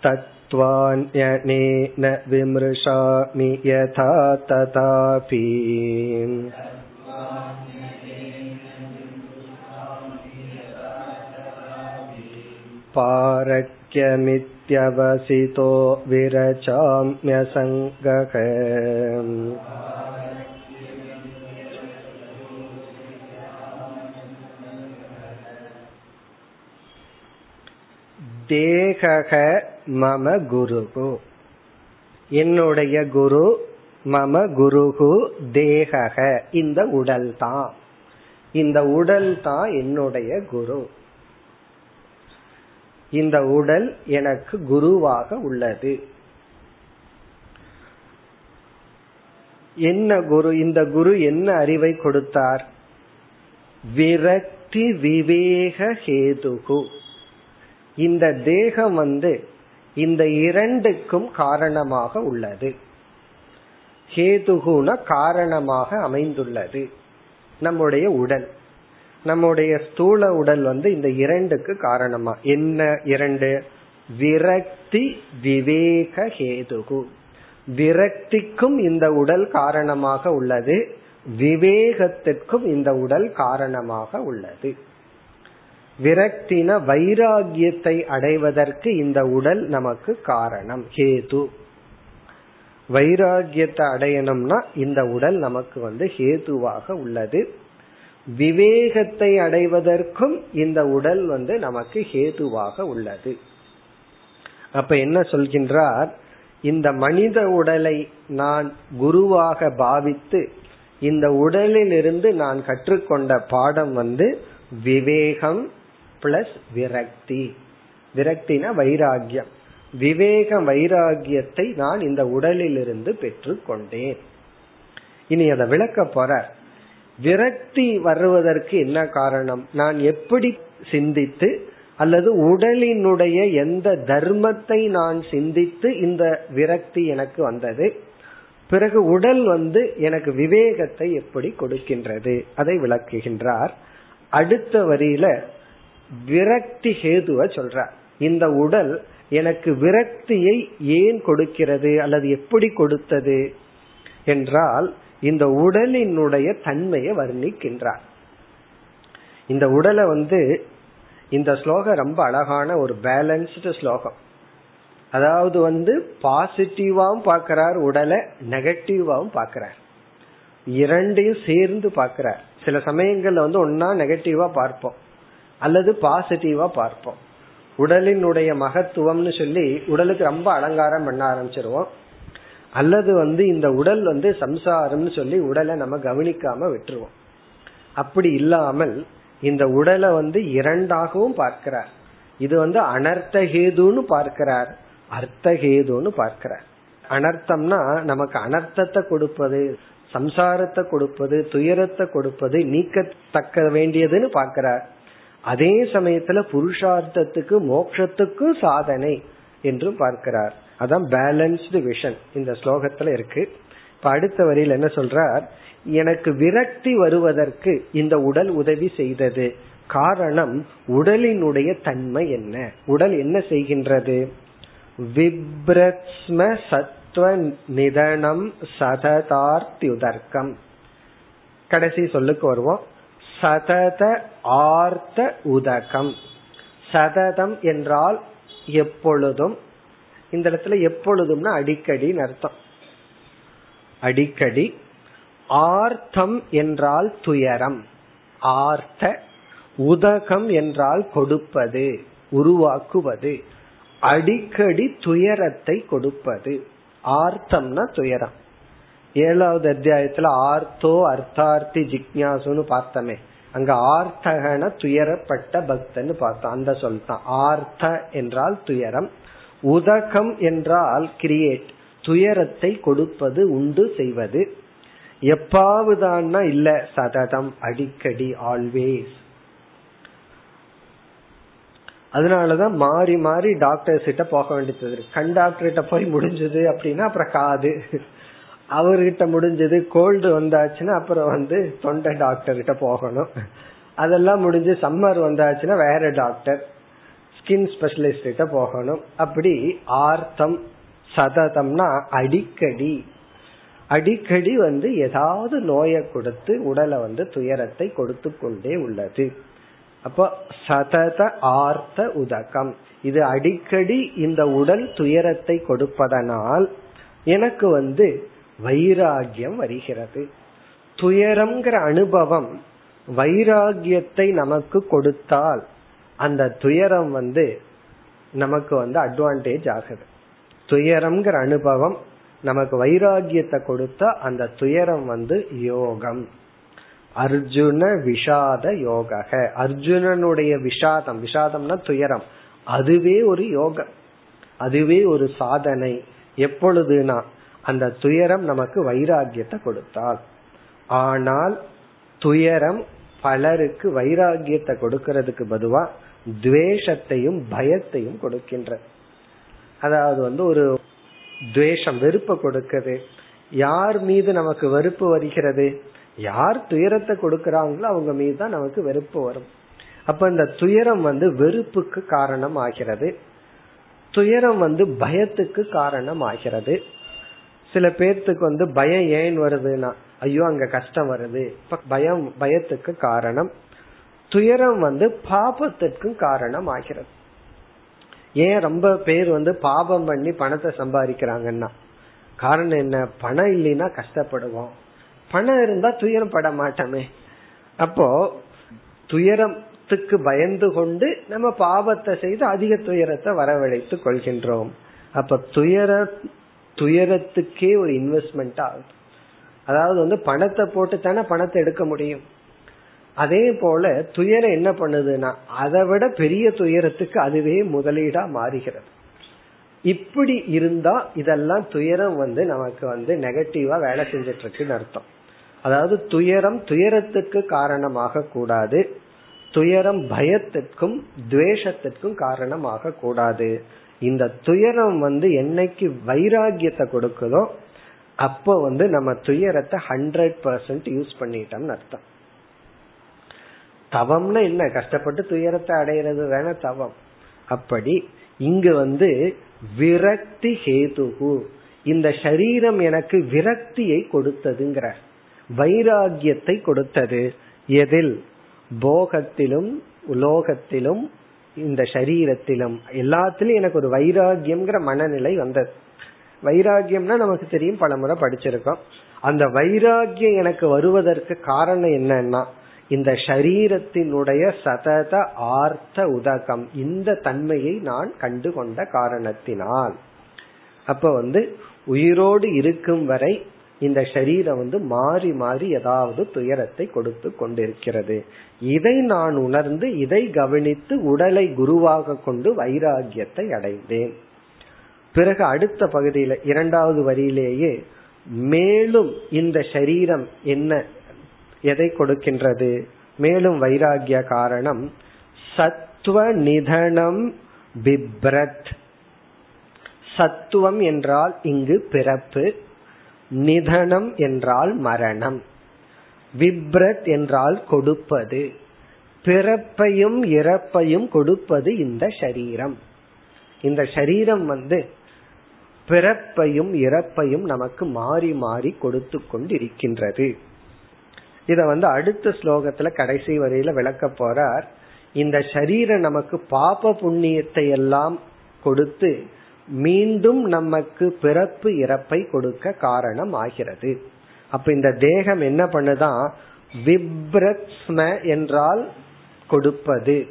तत्त्वान्यनेन विमृशामि यथा तथापि पारक्यमित्यवसितो विरचाम्यसङ्गः தேகக மம குருகு என்னுடைய குரு மம குருகு தேகக இந்த உடல் தான் இந்த உடல் தான் என்னுடைய குரு இந்த உடல் எனக்கு குருவாக உள்ளது. என்ன குரு இந்த குரு என்ன அறிவை கொடுத்தார்? விரக்தி விவேக ஹேதுகு. இந்த தேகம் வந்து இந்த இரண்டுக்கும் காரணமாக உள்ளது. ஹேதுகுண காரணமாக அமைந்துள்ளது. நம்முடைய உடல். நம்முடைய ஸ்தூல உடல் வந்து இந்த இரண்டுக்கு காரணமா? என்ன இரண்டு? விரக்தி விவேக ஹேதுகு. விரக்திக்கும் இந்த உடல் காரணமாக உள்ளது விவேகத்திற்கும் இந்த உடல் காரணமாக உள்ளது. விரக்தின வைராகியத்தை அடைவதற்கு இந்த உடல் நமக்கு காரணம் ஹேது. வைராகியத்தை அடையணும்னா இந்த உடல் நமக்கு வந்து ஹேதுவாக உள்ளது. விவேகத்தை அடைவதற்கும் இந்த உடல் வந்து நமக்கு ஹேதுவாக உள்ளது. அப்ப என்ன சொல்கின்றார்? இந்த மனித உடலை நான் குருவாக பாவித்து இந்த உடலில் இருந்து நான் கற்றுக்கொண்ட பாடம் வந்து விவேகம் பிளஸ் விரக்தி. விரக்தினா வைராகியம். விவேக வைராகியத்தை நான் இந்த உடலில் இருந்து பெற்று கொண்டேன் இனி அதை விளக்க போற விரக்தி வருவதற்கு என்ன காரணம்? நான் எப்படி சிந்தித்து அல்லது உடலினுடைய எந்த தர்மத்தை நான் சிந்தித்து இந்த விரக்தி எனக்கு வந்தது? பிறகு உடல் வந்து எனக்கு விவேகத்தை எப்படி கொடுக்கின்றது? அதை விளக்குகின்றார். அடுத்த வரியில விரக்தி ஹேதுவ சொல்றார். இந்த உடல் எனக்கு விரக்தியை ஏன் கொடுக்கிறது? அல்லது எப்படி கொடுத்தது? என்றால் இந்த உடலினுடைய தன்மையை வர்ணிக்கின்றார். இந்த உடலை வந்து இந்த ஸ்லோகம் ரொம்ப அழகான ஒரு பேலன்ஸ்டு ஸ்லோகம். அதாவது வந்து பாசிட்டிவாவும் பார்க்கிறார் உடலை நெகட்டிவாவும் பார்க்கிறார். இரண்டையும் சேர்ந்து பார்க்கிறார். சில சமயங்கள்ல வந்து ஒன்னா நெகட்டிவா பார்ப்போம். அல்லது பாசிட்டிவா பார்ப்போம். உடலினுடைய மகத்துவம்னு சொல்லி உடலுக்கு ரொம்ப அலங்காரம் பண்ண ஆரம்பிச்சிருவோம். அல்லது வந்து இந்த உடல் வந்து சம்சாரம்னு சொல்லி உடலை நம்ம கவனிக்காம விட்டுருவோம். அப்படி இல்லாமல் இந்த உடலை வந்து இரண்டாகவும் பார்க்கிறார். இது வந்து அனர்த்தஹேதுன்னு பார்க்கிறார் அர்த்தஹேதுன்னு பார்க்கிறார். அனர்த்தம்னா நமக்கு அனர்த்தத்தை கொடுப்பது சம்சாரத்தை கொடுப்பது துயரத்தை கொடுப்பது நீக்கத்தக்க வேண்டியதுன்னு பார்க்கிறார். அதே சமயத்துல புருஷார்த்தத்துக்கு மோட்சத்துக்கு சாதனை என்றும் பார்க்கிறார். அதான் பேலன்ஸ்டு விஷன் இந்த ஸ்லோகத்துல இருக்கு. இப்ப அடுத்த வரியில் என்ன சொல்றார்? எனக்கு விரக்தி வருவதற்கு இந்த உடல் உதவி செய்தது. காரணம் உடலினுடைய தன்மை என்ன? உடல் என்ன செய்கின்றது? விப்ரத்ம சத்வ நிதனம் சததார்த்தியுதர்க்கம். கடைசி சொல்லுக்கு வருவோம். சதத ஆர்த்த உதகம். சததம் என்றால் எப்பொழுதும் இந்த இடத்துல எப்பொழுதும்னா அடிக்கடின்னு அர்த்தம். அடிக்கடி. ஆர்த்தம் என்றால் துயரம். ஆர்த்த உதகம் என்றால் கொடுப்பது உருவாக்குவது. அடிக்கடி துயரத்தை கொடுப்பது. ஆர்த்தம்னா துயரம். ஏழாவது அத்தியாயத்துல ஆர்த்தோ அர்த்தார்த்தி ஜிக்யாசுன்னு பார்த்தமே. அங்க ஆர்த்தகன துயரப்பட்ட பக்தன்னு பார்த்தோம். அந்த சொல் தான் ஆர்த்த என்றால் துயரம். உதகம் என்றால் கிரியேட் துயரத்தை கொடுப்பது உண்டு செய்வது. எப்பாவதுதான்னா இல்ல சததம் அடிக்கடி ஆல்வேஸ் அதனாலதான் மாறி மாறி டாக்டர்ஸ் கிட்ட போக வேண்டியது கண் டாக்டர் கிட்ட போய் முடிஞ்சது அப்படின்னா அப்புறம் காது. அவர்கிட்ட முடிஞ்சது கோல்டு வந்தாச்சுன்னா அப்புறம் வந்து தொண்டை டாக்டர் கிட்ட போகணும். அதெல்லாம் முடிஞ்சு சம்மர் வந்தாச்சுன்னா வேற டாக்டர் ஸ்கின் ஸ்பெஷலிஸ்ட் கிட்ட போகணும். அப்படி ஆர்த்தம் சததம்னா அடிக்கடி. அடிக்கடி வந்து ஏதாவது நோயை கொடுத்து உடலை வந்து துயரத்தை கொடுத்து கொண்டே உள்ளது. அப்போ சதத ஆர்த்த உதகம். இது அடிக்கடி இந்த உடல் துயரத்தை கொடுப்பதனால் எனக்கு வந்து வைராகியம் வருகிறது. துயரம்ங்கிற அனுபவம் வைராகியத்தை நமக்கு கொடுத்தால் அந்த துயரம் வந்து நமக்கு வந்து அட்வான்டேஜ் ஆகுது. துயரம்ங்கிற அனுபவம் நமக்கு வைராகியத்தை கொடுத்தா அந்த துயரம் வந்து யோகம். அர்ஜுன விஷாத யோக அர்ஜுனனுடைய விஷாதம் விஷாதம்னா துயரம். அதுவே ஒரு யோகம். அதுவே ஒரு சாதனை. எப்பொழுதுனா அந்த துயரம் நமக்கு வைராகியத்தை கொடுத்தால். ஆனால் துயரம் பலருக்கு வைராகியத்தை கொடுக்கறதுக்கு பதுவா துவேஷத்தையும் பயத்தையும் கொடுக்கின்ற. அதாவது வந்து ஒரு துவேஷம் வெறுப்பை கொடுக்குது. யார் மீது நமக்கு வெறுப்பு வருகிறது? யார் துயரத்தை கொடுக்கறாங்களோ அவங்க மீது தான் நமக்கு வெறுப்பு வரும். அப்ப இந்த துயரம் வந்து வெறுப்புக்கு காரணம் ஆகிறது துயரம் வந்து பயத்துக்கு காரணம் ஆகிறது சில பேர்த்துக்கு வந்து பயம் ஏன் வருதுன்னா ஐயோ அங்க கஷ்டம் வருது. இப்ப பயம் பயத்துக்கு காரணம். துயரம் வந்து பாபத்திற்கும் காரணம் ஆகிறது ஏன் ரொம்ப பேர் வந்து பாபம் பண்ணி பணத்தை சம்பாதிக்கிறாங்கன்னா? காரணம் என்ன? பணம் இல்லைன்னா கஷ்டப்படுவோம். பணம் இருந்தா துயரம் பட மாட்டோமே. அப்போ துயரத்துக்கு பயந்து கொண்டு நம்ம பாவத்தை செய்து அதிக துயரத்தை வரவழைத்து கொள்கின்றோம். அப்ப துயர துயரத்துக்கே ஒரு இன்வெஸ்ட்மெண்ட் ஆகுது. அதாவது வந்து பணத்தை போட்டு தானே பணத்தை எடுக்க முடியும். அதே போல துயரம் என்ன பண்ணுதுன்னா அதை விட பெரிய துயரத்துக்கு அதுவே முதலீடா மாறுகிறது. இப்படி இருந்தா இதெல்லாம் துயரம் வந்து நமக்கு வந்து நெகட்டிவா வேலை செஞ்சிட்டு இருக்குன்னு அர்த்தம். அதாவது துயரம் துயரத்துக்கு காரணமாக கூடாது துயரம் பயத்திற்கும் துவேஷத்திற்கும் காரணமாக கூடாது. இந்த துயரம் வந்து என்னைக்கு வைராகியத்தை கொடுக்குதோ அப்போ வந்து நம்ம துயரத்தை ஹண்ட்ரட் பர்சன்ட் யூஸ் பண்ணிட்டோம்னு அர்த்தம். தவம்னா என்ன கஷ்டப்பட்டு துயரத்தை அடையிறது வேணா தவம். அப்படி இங்கு வந்து விரக்தி ஹேதுகு இந்த சரீரம் எனக்கு விரக்தியை கொடுத்ததுங்கிற வைராகியத்தை கொடுத்தது. எதில்? போகத்திலும் உலோகத்திலும் இந்த சரீரத்திலும். எல்லாத்திலும் எனக்கு ஒரு வைராகியம்ங்கிற மனநிலை வந்தது. வைராகியம்னா நமக்கு தெரியும் பல முறை படிச்சிருக்கோம். அந்த வைராகியம் எனக்கு வருவதற்கு காரணம் என்னன்னா இந்த ஷரீரத்தினுடைய சதத ஆர்த்த உதகம் இந்த தன்மையை நான் கண்டு கொண்ட காரணத்தினால். அப்ப வந்து உயிரோடு இருக்கும் வரை இந்த சரீரம் வந்து மாறி மாறி ஏதாவது துயரத்தை கொடுத்து கொண்டிருக்கிறது. இதை நான் உணர்ந்து இதை கவனித்து உடலை குருவாக கொண்டு வைராகியத்தை அடைந்தேன். பிறகு அடுத்த பகுதியில இரண்டாவது வரியிலேயே மேலும் இந்த சரீரம் என்ன எதை கொடுக்கின்றது? மேலும் வைராகிய காரணம் சத்துவ நிதனம் பிப்ரத். சத்துவம் என்றால் இங்கு பிறப்பு நிதனம் என்றால் மரணம். விப்ரத் என்றால் கொடுப்பது. பிறப்பையும் இறப்பையும் கொடுப்பது இந்த சரீரம் இந்த சரீரம் வந்து பிறப்பையும் இறப்பையும் நமக்கு மாறி மாறி கொடுத்து கொண்டிருக்கின்றது. இத வந்து அடுத்த ஸ்லோகத்துல கடைசி வரையில விளக்க போறார். இந்த சரீரம் நமக்கு பாப புண்ணியத்தை எல்லாம் கொடுத்து மீண்டும் நமக்கு பிறப்பு இறப்பை கொடுக்க காரணம் ஆகிறது. அப்ப இந்த தேகம் என்ன பண்ணுதான் விப்ரத்ஸ்ம என்றால் கொடுப்பது.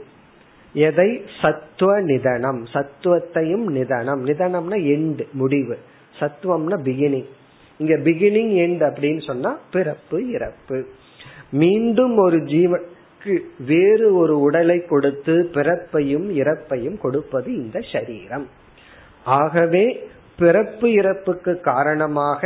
எதை? சத்துவ நிதனம். சத்துவத்தையும் நிதனம். நிதனம்னா எண்டு முடிவு. சத்துவம்னா பிகினிங் இங்க பிகினிங் எண்ட் அப்படின்னு சொன்னா பிறப்பு இறப்பு. மீண்டும் ஒரு ஜீவனுக்கு வேறு ஒரு உடலை கொடுத்து பிறப்பையும் இறப்பையும் கொடுப்பது இந்த சரீரம். ஆகவே பிறப்பு இறப்புக்கு காரணமாக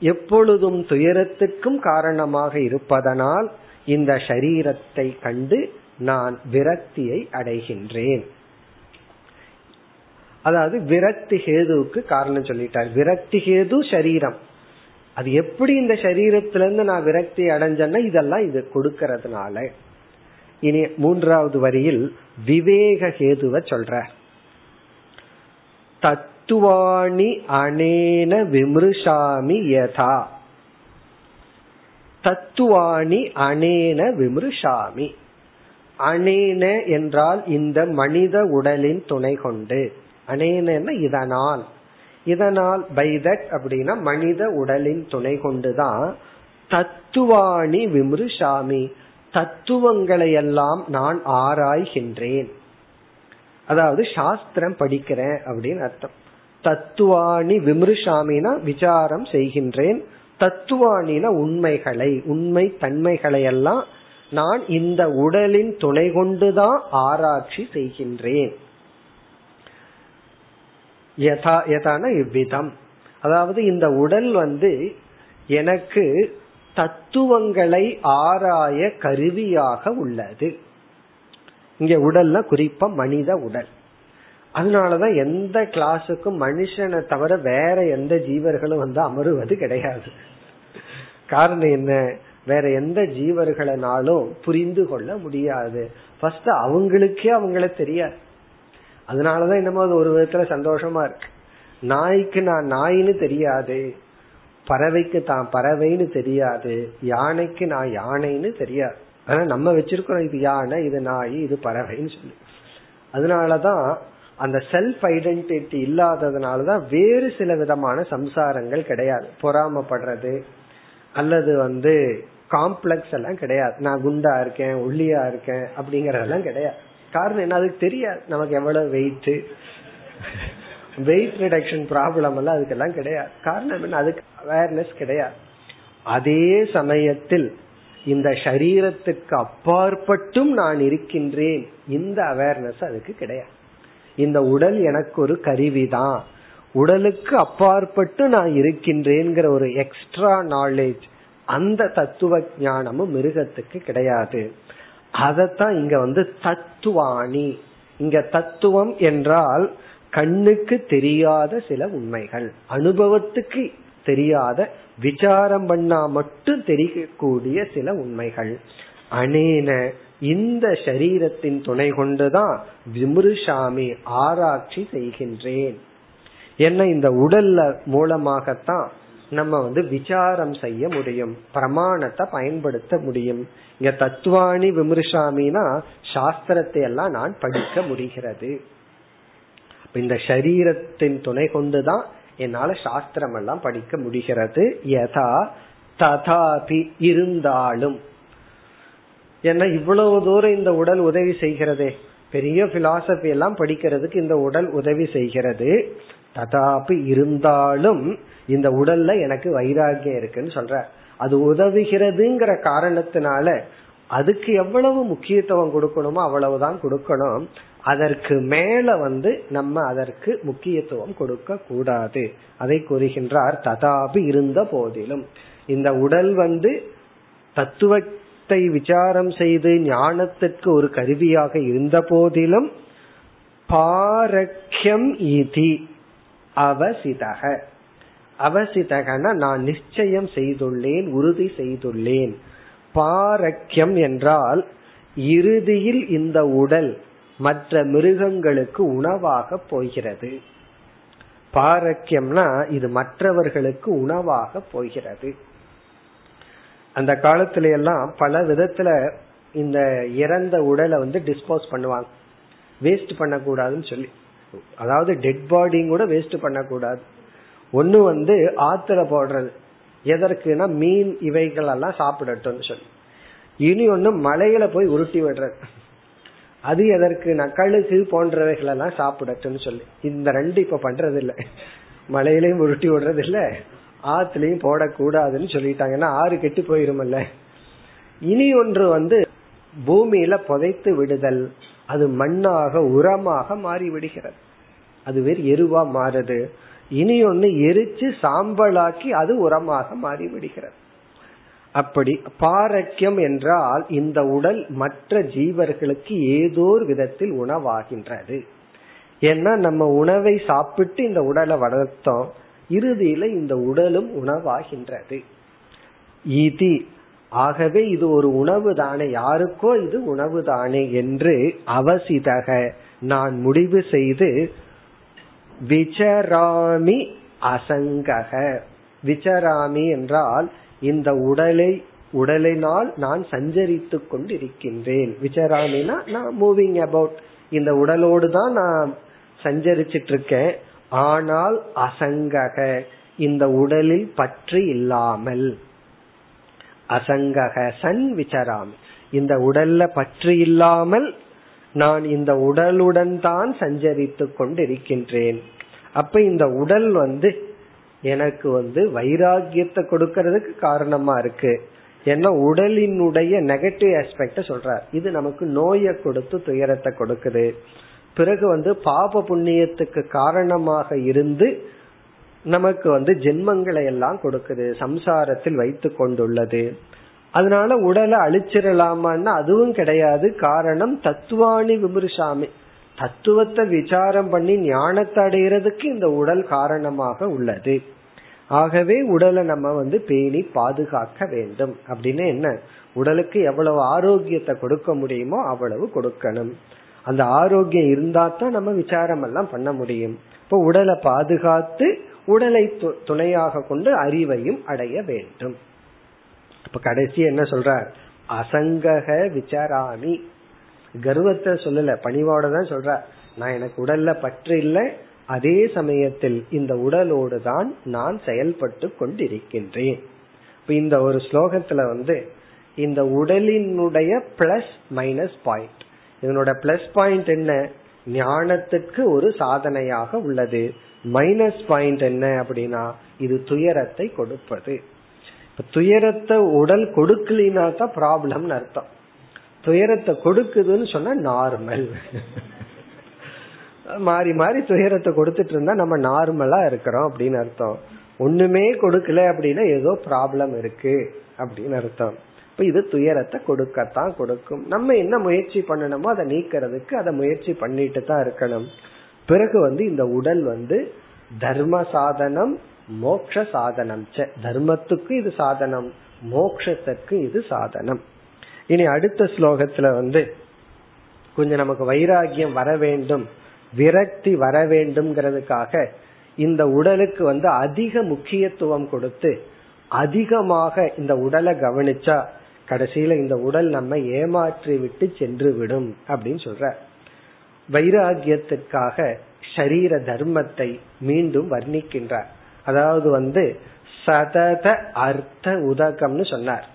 எப்பொழுதும் துயரத்துக்கும் காரணமாக இருப்பதனால் இந்த சரீரத்தை கண்டு நான் விரக்தியை அடைகின்றேன். அதாவது விரக்தி ஹேதுவுக்கு காரணம் சொல்லிட்டார். விரக்தி ஹேது சரீரம் அது எப்படி இந்த சரீரத்திலிருந்து நான் விரக்தி அடைஞ்சேன்னா இதெல்லாம் இது கொடுக்கறதுனால. இனி மூன்றாவது வரியில் விவேக ஹேதுவ சொல்ற தத்துவாணி அனேன விமிருஷாமி யதா. தத்துவாணி அனேன விமிருஷாமி. அனேன என்றால் இந்த மனித உடலின் துணை கொண்டு. அனேன இதனால். இதனால் பை தட் அப்படின்னா மனித உடலின் துணை கொண்டுதான் தத்துவாணி விமிருஷாமி. தத்துவங்களை எல்லாம் நான் ஆராய்கின்றேன். அதாவது சாஸ்திரம் படிக்கிறேன் அப்படின்னு அர்த்தம். தத்துவாணி விமிருஷாமினா விசாரம் செய்கின்றேன். தத்துவானின உண்மைகளை உண்மை தன்மைகளை எல்லாம் நான் இந்த உடலின் துணை கொண்டுதான் ஆராய்ச்சி செய்கின்றேன். யதா யதான இவ்விதம். அதாவது இந்த உடல் வந்து எனக்கு தத்துவங்களை ஆராய கருவியாக உள்ளது. இங்க உடல்ல குறிப்பா மனித உடல். அதனாலதான் எந்த கிளாஸுக்கும் மனுஷனை தவிர வேற எந்த ஜீவர்களும் வந்து அமருவது கிடையாது. காரணம் என்ன? வேற எந்த ஜீவர்களாலும் புரிந்து கொள்ள முடியாது. ஃபர்ஸ்ட் அவங்களுக்கே அவங்கள தெரியாது. அதனாலதான் என்னமோ அது ஒரு விதத்துல சந்தோஷமா இருக்கு. நாய்க்கு நான் நாயின்னு தெரியாது பறவைக்கு தான் பறவைன்னு தெரியாது யானைக்கு நான் யானைன்னு தெரியாது. ஆனா நம்ம வச்சிருக்கிறோம் இது யானை இது நாய் இது பறவைன்னு சொல்லி. அதனாலதான் அந்த செல்ஃப் ஐடென்டிட்டி இல்லாததுனாலதான் வேறு சில விதமான சம்சாரங்கள் கிடையாது. பொறாமப்படுறது அல்லது வந்து காம்ப்ளெக்ஸ் எல்லாம் கிடையாது. நான் குண்டா இருக்கேன் ஒல்லியா இருக்கேன் அப்படிங்கறதெல்லாம் கிடையாது. காரணம் என்ன? அதுக்கு தெரியாது. நமக்கு எவ்வளவு வெயிட் வெயிட் ரிடக்ஷன் ப்ராப்ளம் எல்லாம் அதுக்கெல்லாம் கிடையாது. காரணம் என்ன? அதுக்கு அவேர்னஸ் கிடையாது. அதே சமயத்தில் இந்த சரீரத்துக்கு அப்பாற்பட்டும் நான் இருக்கின்றேன். இந்த அவேர்னஸ் அதுக்கு கிடையாது. இந்த உடல் எனக்கு ஒரு கருவிதான். உடலுக்கு அப்பாற்பட்டு நான் இருக்கின்றேங்கிற ஒரு எக்ஸ்ட்ரா நாலேஜ் அந்த தத்துவ ஞானமும் மிருகத்துக்கு கிடையாது. அதத்தான் இங்க வந்து தத்துவாணி. இங்க தத்துவம் என்றால் கண்ணுக்கு தெரியாத சில உண்மைகள் அனுபவத்துக்கு தெரியாத விசாரம் பண்ணா மட்டும் தெரியக்கூடிய சில உண்மைகள். அனேன இந்த சரீரத்தின் துணை கொண்டுதான் விமுருஷாமி ஆராய்ச்சி செய்கின்றேன். என்ன இந்த உடல்ல மூலமாகத்தான் நம்ம வந்து விசாரம் செய்ய முடியும் பிரமாணத்தை பயன்படுத்த முடியும். இங்க தத்துவாணி விமர்சாமினா சாஸ்திரத்தை எல்லாம் நான் படிக்க முடிகிறது. இந்த சரீரத்தின் துணை கொண்டுதான் என்னால சாஸ்திரம் எல்லாம் படிக்க முடிகிறது. யதா ததாபி இருந்தாலும். ஏன்னா இவ்வளவு தூரம் இந்த உடல் உதவி செய்கிறதே. பெரிய பிலாசபி எல்லாம் படிக்கிறதுக்கு இந்த உடல் உதவி செய்கிறது. ததாபி இருந்தாலும் இந்த உடல்ல எனக்கு வைராகியம் இருக்குன்னு சொல்ற. அது உதவுகிறதுங்கிற காரணத்தினால அதுக்கு எவ்வளவு முக்கியத்துவம் கொடுக்கணுமோ அவ்வளவுதான் கொடுக்கணும். அதற்கு மேல வந்து நம்ம அதற்கு முக்கியத்துவம் கொடுக்க கூடாது. அதை கூறுகின்றார் ததாபி இருந்த போதிலும். இந்த உடல் வந்து தத்துவத்தை விசாரம் செய்து ஞானத்திற்கு ஒரு கருவியாக இருந்த போதிலும் பாரக்கியம் இதி அவசிதக. அவசிதகன நான் நிச்சயம் செய்துள்ளேன் உறுதி செய்துள்ளேன். பாரக்கியம் என்றால் இறுதியில் இந்த உடல் மற்ற மிருகங்களுக்கு உணவாக போகிறது. பாரக்கியம்னா இது மற்றவர்களுக்கு உணவாக போகிறது. அந்த காலத்துல எல்லாம் பல விதத்துல இந்த இறந்த உடலை வந்து டிஸ்போஸ் பண்ணுவாங்க. வேஸ்ட் பண்ணக்கூடாதுன்னு சொல்லி. அதாவது டெட் பாடியும் கூட வேஸ்ட் பண்ணக்கூடாது. ஒண்ணு வந்து ஆத்துல போடுறது. எதற்குனா மீன் இவைகள் எல்லாம் சாப்பிடட்டும் சொல்லி. இனி ஒண்ணு மலையில போய் உருட்டி விடுறது. அது எதற்கு நக்கழுகு போன்றவைகள் எல்லாம் சாப்பிடட்டும்னு சொல்லி. இந்த ரெண்டு இப்ப பண்றது இல்ல மலையிலையும் உருட்டி விடுறது இல்ல ஆத்துலயும் போடக்கூடாதுன்னு சொல்லிட்டாங்கன்னா ஆறு கெட்டு போயிருமல்ல. இனி ஒன்று வந்து பூமியில புதைத்து விடுதல். அது மண்ணாக உரமாக மாறி விடுகிறது அது வேறு எருவா மாறுது. இனி ஒன்னு எரிச்சு சாம்பலாக்கி அது உரமாக மாறிவிடுகிறது. அப்படி பாரக்கியம் என்றால் இந்த உடல் மற்ற ஜீவர்களுக்கு ஏதோ ஒரு விதத்தில் உணவாகின்றது. ஏன்னா நம்ம உணவை சாப்பிட்டு இந்த உடலை வளர்த்தோம் இறுதியில இந்த உடலும் உணவாகின்றது. இதி ஆகவே இது ஒரு உணவு தானே யாருக்கோ இது உணவு தானே என்று அவசிதக நான் முடிவு செய்து விசராமி அசங்கக. விசராமி என்றால் இந்த உடலை உடலினால் நான் சஞ்சரித்து கொண்டிருக்கின்றேன். விசராமினா நான் மூவிங் அபவுட் இந்த உடலோடு தான் நான் சஞ்சரிச்சிட்டு இருக்கேன். ஆனால் அசங்கக. இந்த உடலில் பற்று இல்லாமல். அசங்கக சன் விசராமி. இந்த உடல்ல பற்று இல்லாமல் நான் இந்த உடலுடன் தான் சஞ்சரித்து கொண்டிருக்கின்றேன். அப்ப இந்த உடல் வந்து எனக்கு வந்து வைராகியத்தை கொடுக்கறதுக்கு காரணமா இருக்கு. ஏன்னா உடலினுடைய நெகட்டிவ் ஆஸ்பெக்ட சொல்றார். இது நமக்கு நோயை கொடுத்து துயரத்தை கொடுக்குது. பிறகு வந்து பாப புண்ணியத்துக்கு காரணமாக இருந்து நமக்கு வந்து ஜென்மங்களை எல்லாம் கொடுக்குது. சம்சாரத்தில் வைத்து கொண்டுள்ளது. அதனால உடலை அழிச்சிடலாமான்னா அதுவும் கிடையாது. காரணம் தத்துவானி விமர்சாமி தத்துவத்தை விசாரம் பண்ணி ஞானத்தை அடைகிறதுக்கு இந்த உடல் காரணமாக உள்ளது. ஆகவே உடலை நம்ம வந்து பேணி பாதுகாக்க வேண்டும். அப்படின்னு என்ன? உடலுக்கு எவ்வளவு ஆரோக்கியத்தை கொடுக்க முடியுமோ அவ்வளவு கொடுக்கணும். அந்த ஆரோக்கியம் இருந்தா தான் நம்ம விசாரம் எல்லாம் பண்ண முடியும். இப்போ உடலை பாதுகாத்து உடலை துணையாக கொண்டு அறிவையும் அடைய வேண்டும். இப்ப கடைசி என்ன சொல்றார்? அசங்கக விசாராமி. கர்வத்தை சொல்லல பணிவோட தான் சொல்ற நான் எனக்கு உடல்ல பற்று இல்லை. அதே சமயத்தில் இந்த உடலோடு தான் நான் செயல்பட்டு கொண்டிருக்கின்றேன். இப்ப இந்த ஒரு ஸ்லோகத்துல வந்து இந்த உடலினுடைய பிளஸ் மைனஸ் பாயிண்ட் இதனோட பிளஸ் பாயிண்ட் என்ன? ஞானத்துக்கு ஒரு சாதனையாக உள்ளது. மைனஸ் பாயிண்ட் என்ன அப்படின்னா இது துயரத்தை கொடுப்பது. துயரத்தை உடல் கொடுக்கலினா தான் ப்ராப்ளம்னு அர்த்தம். துயரத்தை கொடுக்குதுன்னு சொன்னா நார்மல் மாறி மாறி துயரத்தை கொடுத்துட்டு இருந்தா நம்ம நார்மலா இருக்கிறோம் அப்படின்னு அர்த்தம். ஒண்ணுமே கொடுக்கல அப்படின்னா ஏதோ ப்ராப்ளம் இருக்கு அப்படின்னு அர்த்தம். இப்ப இது துயரத்தை கொடுக்கத்தான் கொடுக்கும். நம்ம என்ன முயற்சி பண்ணணுமோ அதை நீக்கிறதுக்கு அதை முயற்சி பண்ணிட்டு தான் இருக்கணும். பிறகு வந்து இந்த உடல் வந்து தர்ம சாதனம் மோக்ஷ சாதனம் தர்மத்துக்கு இது சாதனம் மோக்ஷத்துக்கு இது சாதனம். இனி அடுத்த ஸ்லோகத்துல வந்து கொஞ்சம் நமக்கு வைராகியம் வர வேண்டும் விரக்தி வர வேண்டும்ங்கிறதுக்காக இந்த உடலுக்கு வந்து அதிக முக்கியத்துவம் கொடுத்து அதிகமாக இந்த உடலை கவனிச்சா கடைசியில இந்த உடல் நம்ம ஏமாற்றி விட்டு சென்று விடும் அப்படின்னு சொல்ற. வைராகியத்திற்காக ஷரீர தர்மத்தை மீண்டும் வர்ணிக்கின்றார். அதாவது வந்து சதத அர்த்த உதகம்னு சொன்னார்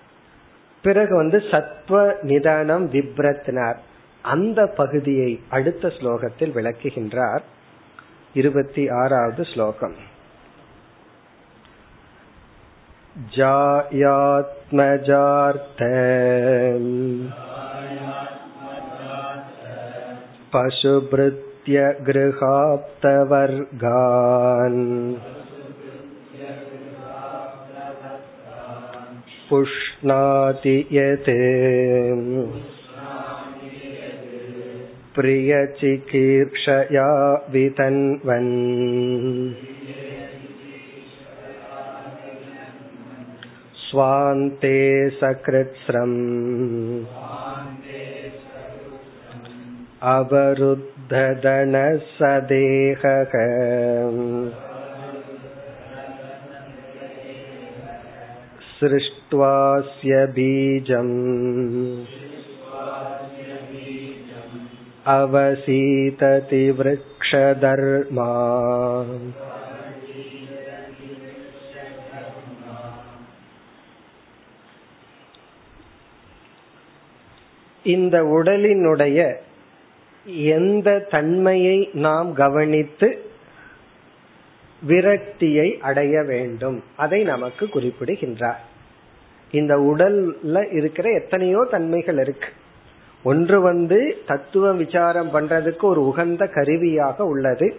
பிறகு வந்து சத்வ நிதானம் விப்ரத்னார் அந்த பகுதியை அடுத்த ஸ்லோகத்தில் விளக்குகின்றார் இருபத்தி ஆறாவது ஸ்லோகம் जायात्मजार्थ पशुभृत्य गृहाप्तवर्गान् पुष्णाति यत् प्रियचिकीर्षया वितन्वन् स्वान्ते सकृत्स्रम् अवरुद्धदनसदेहः सृष्ट्वास्य बीजम् अवसीतति वृक्षधर्मा இந்த உடலினுடைய எந்த தன்மையை நாம் கவனித்து விரக்தியை அடைய வேண்டும் அதை நமக்கு குறிப்பிடுகின்றார் இந்த உடல்ல இருக்கிற எத்தனையோ தன்மைகள் இருக்கு. ஒன்று வந்து தத்துவ விசாரம் பண்றதுக்கு ஒரு உகந்த கருவியாக உள்ளது.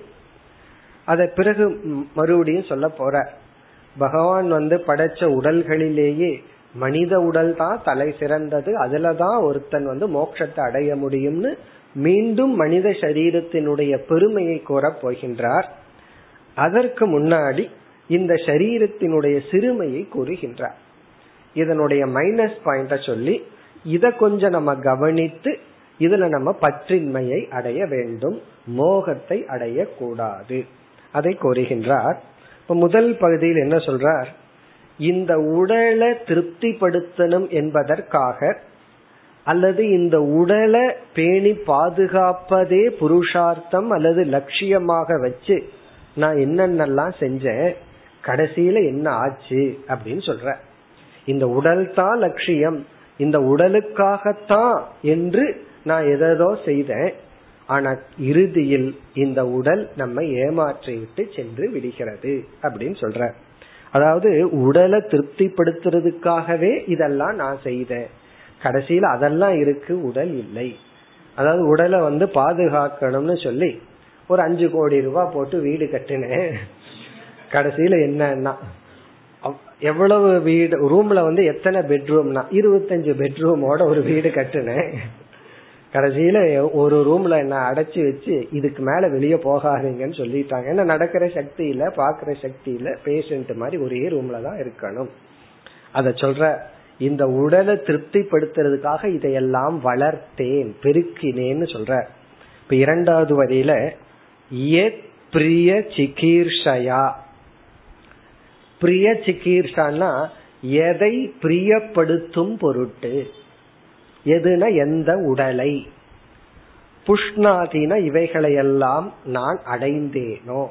அதை பிறகு மறுபடியும் சொல்ல போற. பகவான் வந்து படைச்ச உடல்களிலேயே மனித உடல் தான் தலை சிறந்தது. அதுலதான் ஒருத்தன் வந்து மோட்சத்தை அடைய முடியும்னு மீண்டும் மனித சரீரத்தினுடைய பெருமையை கூற போகின்றார். அதற்கு முன்னாடி இந்த சரீரத்தினுடைய சிறுமையை கூறுகின்றார். இதனுடைய மைனஸ் பாயிண்ட சொல்லி இத கொஞ்சம் நம்ம கவனித்து இதுல நம்ம பற்றின்மையை அடைய வேண்டும். மோகத்தை அடைய கூடாது அதை கூறுகின்றார் இப்ப முதல் பகுதியில் என்ன சொல்றார்? இந்த உடலை திருப்திப்படுத்தணும் என்பதற்காக அல்லது இந்த உடலை பேணி பாதுகாப்பதே புருஷார்த்தம் அல்லது லட்சியமாக வச்சு நான் என்னென்னலாம் செஞ்சேன் கடைசியில என்ன ஆச்சு அப்படின்னு சொல்ற இந்த உடல் தான் லட்சியம் இந்த உடலுக்காகத்தான் என்று நான் எதோ செய்தேன். ஆனா இறுதியில் இந்த உடல் நம்ம ஏமாற்றி விட்டு சென்று விடுகிறது அப்படின்னு சொல்ற. அதாவது உடலை திருப்திப்படுத்துறதுக்காகவே இதெல்லாம் நான் செய்தேன். கடைசியில் அதெல்லாம் இருக்கு உடல் இல்லை. அதாவது உடலை வந்து பாதுகாக்கணும்னு சொல்லி ஒரு அஞ்சு கோடி ரூபாய் போட்டு வீடு கட்டினேன். கடைசியில என்னன்னா எவ்வளவு வீடு ரூம்ல வந்து எத்தனை பெட்ரூம்னா இருபத்தஞ்சு பெட்ரூமோட ஒரு வீடு கட்டுனேன். கடைசியில ஒரு ரூம்ல என்ன அடைச்சி வச்சு இதுக்கு மேல வெளியே போகாதீங்கன்னு சொல்லிட்டாங்க. ஏன்னா நடக்கிற சக்தி இல்ல பாக்குற சக்தி இல்ல பேஷண்ட் மாதிரி ஒரே ரூம்ல தான் இருக்கணும். அத சொல்ற இந்த உடலை திருப்திப்படுத்துறதுக்காக இதையெல்லாம் வளர்த்தேன் பெருக்கினேன்னு சொல்ற. இப்ப இரண்டாவது வரியில பிரிய சிகீர்ஷயா பிரிய சிகீர்ஷான்னா எதை பிரியப்படுத்தும் பொருட்டு. எதுனா எந்த உடலை. புஷ்ணாதீன இவைகளையெல்லாம் நான் அடைந்தேனோ.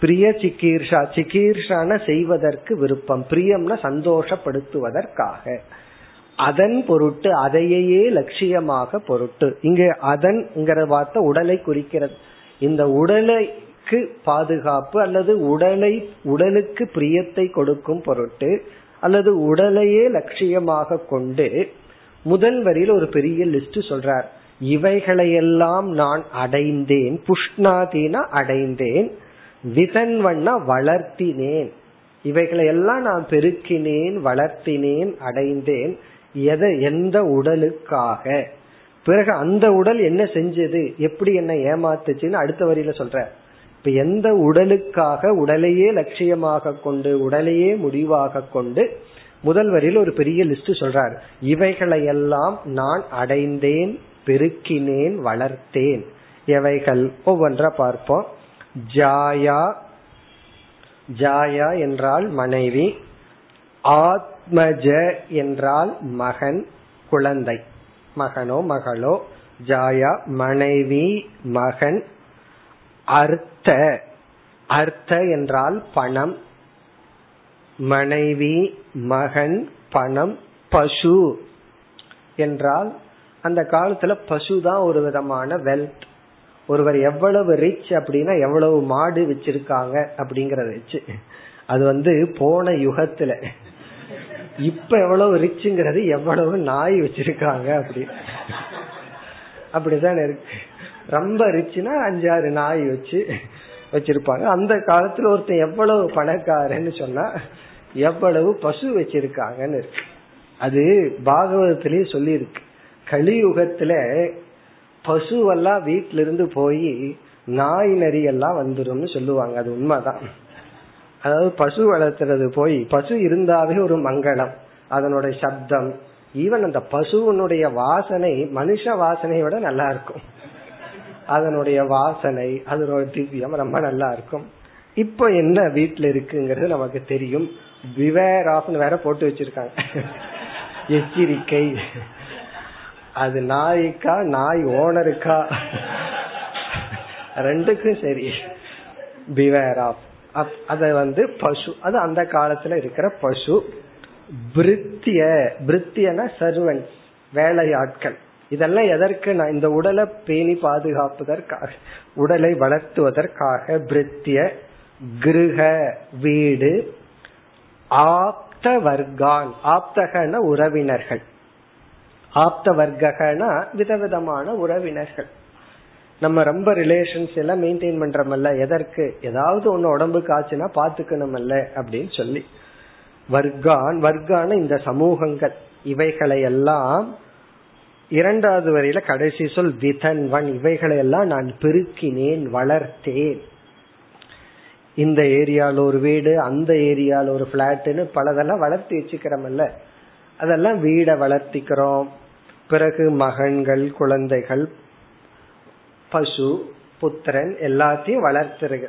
பிரிய சிகீர்ஷா சிகீர்ஷான செய்வதற்கு விருப்பம். பிரியம்னா சந்தோஷப்படுத்துவதற்காக. அதன் பொருட்டு அதையே லட்சியமாக பொருட்டு. இங்க அதன்ங்கிற வார்த்தை உடலை குறிக்கிறது. இந்த உடலை உடலுக்கு பாதுகாப்பு அல்லது உடலை உடலுக்கு பிரியத்தை கொடுக்கும் பொருட்டு அல்லது உடலையே லட்சியமாக கொண்டு முதல் வரியில் ஒரு பெரிய லிஸ்ட் சொல்றார். இவைகளையெல்லாம் நான் அடைந்தேன் புஷ்ணாதீனா அடைந்தேன் விதன்வண்ணா வளர்த்தினேன். இவைகளையெல்லாம் நான் பெருக்கினேன் வளர்த்தினேன் அடைந்தேன். எதை? எந்த உடலுக்காக? பிறகு அந்த உடல் என்ன செஞ்சது? எப்படி என்ன ஏமாத்துச்சுன்னு அடுத்த வரியில சொல்ற இப்ப எந்த உடலுக்காக உடலையே லட்சியமாக கொண்டு உடலையே முடிவாக கொண்டு முதல் வரியில் ஒரு பெரிய லிஸ்ட் சொல்றார். இவைகளையெல்லாம் நான் அடைந்தேன் பெருக்கினேன் வளர்த்தேன். எவைகள்? ஒவ்வொன்றா பார்ப்போம். ஜாயா ஜாயா என்றால் மனைவி ஆத்மஜ என்றால் மகன் குழந்தை. மகனோ மகளோ ஜாயா மனைவி மகன் அர்த்த. அர்த்த என்றால் பணம். மனைவி மகன் பணம் பசு என்றால் அந்த காலத்துல பசு தான் ஒரு விதமான வெல்த் ஒருவர் எவ்வளவு ரிச் அப்படின்னா எவ்வளவு மாடு வச்சிருக்காங்க அப்படிங்கறத வச்சு. அது வந்து போன யுகத்துல. இப்ப எவ்வளவு ரிச்சுங்கிறது எவ்வளவு நாய் வச்சிருக்காங்க அப்படி அப்படிதான் இருக்கு. ரொம்ப ரிச்சுனா அஞ்சாறு நாய் வச்சு வச்சிருப்பாங்க. அந்த காலத்துல ஒருத்தன் எவ்வளவு பணக்காரன்னு சொன்னா எவ்வளவு பசு வச்சிருக்காங்கன்னு இருக்கு. அது பாகவதத்திலேயே சொல்லி இருக்கு கலியுகத்துல பசுவெல்லாம் வீட்டுல இருந்து போய் நாய் நரியெல்லாம் வந்துரும்னு சொல்லுவாங்க. அது உண்மைதான். அதாவது பசு வளர்த்துறது போய் பசு இருந்தாவே ஒரு மங்களம். அதனோட சப்தம். ஈவன் அந்த பசுவனுடைய வாசனை மனுஷ வாசனையை விட நல்லா இருக்கும். அதனுடைய வாசனை அதனோட திவ்யம் ரொம்ப நல்லா இருக்கும். இப்போ என்ன வீட்டுல இருக்குங்கிறது நமக்கு தெரியும். பிவேர் ஆஃப்னு வேற போட்டு வச்சிருக்காங்க. எச்சரிக்கை. அது நாய்க்கா நாய் ஓனருக்கா? ரெண்டுக்கும் சரி. பிவேர் ஆஃப் அத வந்து பசு அது அந்த காலத்துல இருக்கிற பசு. பிரித்திய பிரித்தியன சர்வன்ஸ் வேலையாட்கள். இதெல்லாம் எதற்கு நான் இந்த உடலை பேணி பாதுகாப்பதற்காக உடலை வளர்த்துவதற்காக பிரித்திய கிருக வீடு ஆப்த வர்கான் ஆப்தகன உறவினர்கள். ஆப்த வர்க்கனா விதவிதமான உறவினர்கள். நம்ம ரொம்ப ரிலேஷன்ஸ் எல்லாம் மெயின்டைன் பண்றோம்ல எதற்கு? ஏதாவது ஒன்னு உடம்பு காய்ச்சுனா பாத்துக்கணும்ல அப்படின்னு சொல்லி. வர்க்கான் வர்க்கான இந்த சமூகங்கள் இவைகளை எல்லாம் இரண்டாவது வரையில கடைசி சொல் விதன்வன் இவைகளை எல்லாம் நான் பெருக்கினேன் வளர்த்தேன். இந்த ஏரியால ஒரு வீடு அந்த ஏரியால ஒரு பிளாட்னு பலதெல்லாம் வளர்த்தி வச்சுக்கிறோம்ல. அதெல்லாம் வீடை வளர்த்திக்கிறோம். பிறகு மகன்கள் குழந்தைகள் பசு புத்திரன் எல்லாத்தையும் வளர்த்திருக்க.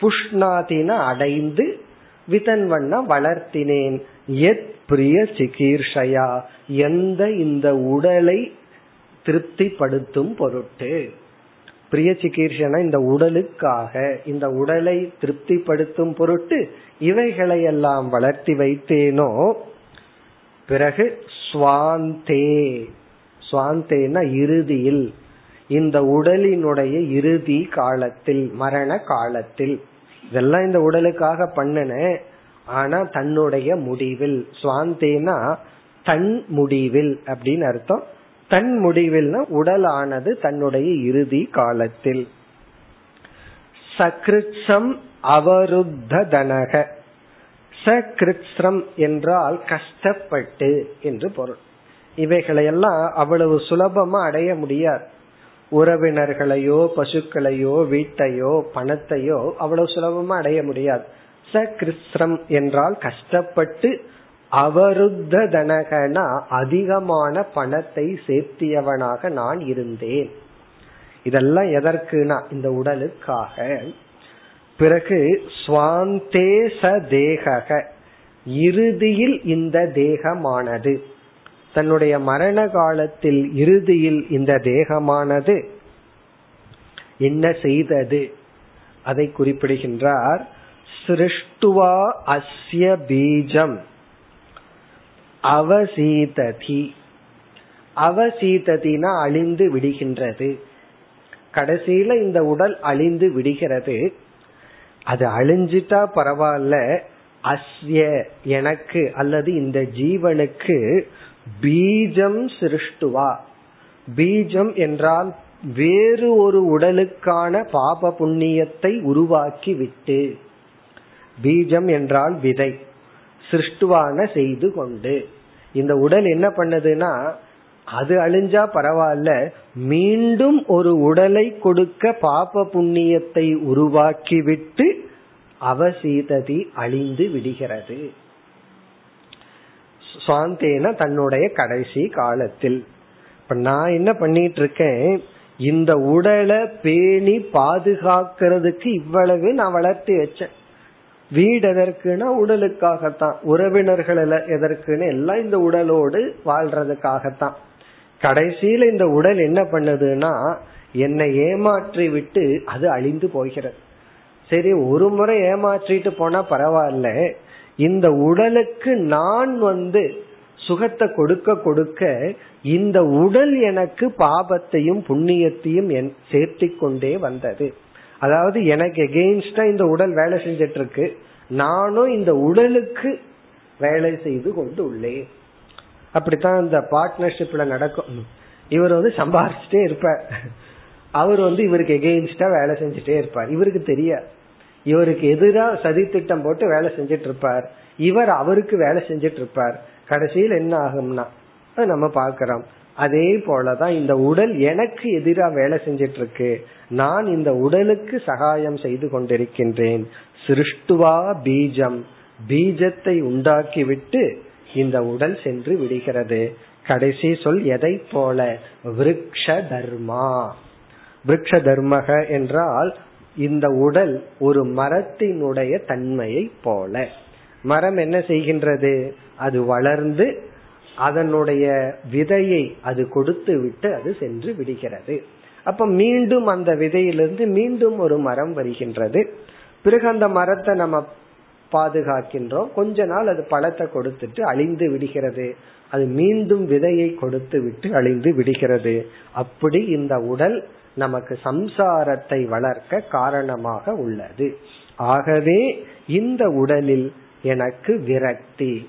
புஷ்ணாதின அடைந்து விதன்வண்ண வளர்த்தினேன். எத் பிரிய சிகீர்ஷயா. எந்த இந்த உடலை திருப்திப்படுத்தும் பொருட்டு. பிரிய சிகீர்ஷனா இந்த உடலுக்காக இந்த உடலை திருப்திப்படுத்தும் பொருட்டு இவைகளை எல்லாம் வளர்த்தி வைத்தேனோ பிறகு சுவாந்தே. சுவாந்தேனா இறுதியில். இந்த உடலினுடைய இறுதி காலத்தில் மரண காலத்தில். இதெல்லாம் இந்த உடலுக்காக பண்ணுனேன். ஆனா தன்னுடைய முடிவில் சுவாந்தேனா தன் முடிவில் அப்படின்னு அர்த்தம். தன் முடிவில்னா உடலானது தன்னுடைய இறுதி காலத்தில். சக்ருச்சம் அவருத்த தனக. சகிருத்ஸ்ரம் என்றால் கஷ்டப்பட்டு என்று பொருள். இவைகளையெல்லாம் அவ்வளவு சுலபமா அடைய முடியாது. உறவினர்களையோ பசுக்களையோ வீட்டையோ பணத்தையோ அவ்வளவு சுலபமா அடைய முடியாது. சகிருத்ஸ்ரம் என்றால் கஷ்டப்பட்டு அவருத்த தனகனா அதிகமான பணத்தை சேர்த்தியவனாக நான் இருந்தேன். இதெல்லாம் எதற்குனா இந்த உடலுக்காக. பிறகு சுவாந்தே ச தேக இறுதியில் இந்த தேகமானது. தன்னுடைய மரண காலத்தில் இறுதியில் இந்த தேகமானது. என்ன செய்தது? அதை குறிப்பிடுகின்றார். சிருஷ்டுவா அஸ்ய பீஜம் அவசீததி அவசீததினா அழிந்து விடுகின்றது। கடைசியில இந்த உடல் அழிந்து விடுகிறது. அது அழிஞ்சிட்டா பரவாயில்ல அஸ்ய எனக்கு அல்லது இந்த ஜீவனுக்கு பீஜம் சிருஷ்டுவா. பீஜம் என்றால் வேறு ஒரு உடலுக்கான பாப புண்ணியத்தை உருவாக்கி விட்டு பீஜம் என்றால் விதை. சிருஷ்டுவான செய்து கொண்டு. இந்த உடல் என்ன பண்ணுதுன்னா அது அழிஞ்சா பரவாயில்ல மீண்டும் ஒரு உடலை கொடுக்க பாப புண்ணியத்தை உருவாக்கிவிட்டு அவசீததி அழிந்து விடுகிறது. சுவாந்தேன தன்னுடைய கடைசி காலத்தில். இப்ப நான் என்ன பண்ணிட்டு இருக்கேன் இந்த உடலை பேணி பாதுகாக்கிறதுக்கு இவ்வளவு நான் வளர்த்து வச்சேன். வீடு எதற்குனா உடலுக்காகத்தான். உறவினர்கள் எதற்குன்னு எல்லாம் இந்த உடலோடு வாழ்றதுக்காகத்தான். கடைசியில இந்த உடல் என்ன பண்ணுதுன்னா என்னை ஏமாற்றி விட்டு அது அழிந்து போகிறது. சரி ஒரு முறை ஏமாற்றிட்டு போனா பரவாயில்ல. இந்த உடலுக்கு நான் வந்து சுகத்தை கொடுக்க கொடுக்க இந்த உடல் எனக்கு பாபத்தையும் புண்ணியத்தையும் சேர்த்தி கொண்டே வந்தது. அதாவது எனக்கு எகெயின்ஸ்டா இந்த உடல் வேலை செஞ்சிட்டு இருக்கு நானும் இந்த உடலுக்கு வேலை செய்து கொண்டு உள்ளேன். அப்படித்தான் இந்த பார்ட்னர்ஷிப்ல நடக்கும். இவர் வந்து சம்பாரிச்சுட்டே இருப்பார். அவர் வந்து இவருக்கு எகெயின்ஸ்டா வேலை செஞ்சுட்டே இருப்பார். இவருக்கு தெரியாது. இவருக்கு எதிராக சதி திட்டம் போட்டு வேலை செஞ்சிட்டு இருப்பார் இவர் அவருக்கு வேலை செஞ்சிட்டு இருப்பார் கடைசியில் என்ன ஆகும்னா நம்ம பார்க்கிறோம். அதே போலதான் இந்த உடல் எனக்கு எதிராக வேலை செஞ்சிட்டு இருக்கு நான் இந்த உடலுக்கு சகாயம் செய்து கொண்டிருக்கின்றேன். சிருஷ்டுவா பீஜம். பீஜத்தை உண்டாக்கிவிட்டு இந்த உடல் சென்று விடுகிறது. கடைசி சொல் எதை போல? விரக்ஷ தர்மா. விரக்ஷ தர்மக என்றால் இந்த உடல் ஒரு மரத்தினுடைய தன்மையை போல. மரம் என்ன செய்கின்றது? அது வளர்ந்து அதனுடைய விதையை அது கொடுத்து விட்டு அது சென்று விடுகிறது. அப்ப மீண்டும் அந்த விதையிலிருந்து மீண்டும் ஒரு மரம் வருகின்றது. பிறகு அந்த மரத்தை நம்ம பாதுகாக்கின்றோம். கொஞ்ச நாள் அது பழத்தை கொடுத்துட்டு அழிந்து விடுகிறது. அது மீண்டும் விதையை கொடுத்து விட்டு அழிந்து விடுகிறது. அப்படி இந்த உடல் நமக்கு சம்சாரத்தை வளர்க்க காரணமாக உள்ளது. ஆகவே இந்த உடலில் எனக்கு விரக்தி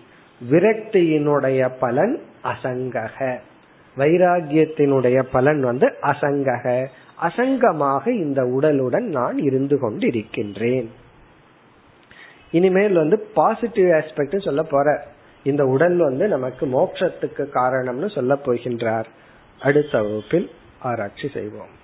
விரக்தியினுடைய பலன் அசங்கக. வைராகியத்தினுடைய பலன் வந்து அசங்கக. அசங்கமாக இந்த உடலுடன் நான் இருந்து கொண்டிருக்கின்றேன். இனிமேல் வந்து பாசிட்டிவ் ஆஸ்பெக்ட் சொல்ல போற. இந்த உடல் வந்து நமக்கு மோட்சத்துக்கு காரணம்னு சொல்ல போகின்றார். அடுத்த வகுப்பில் ஆராய்ச்சி செய்வோம்.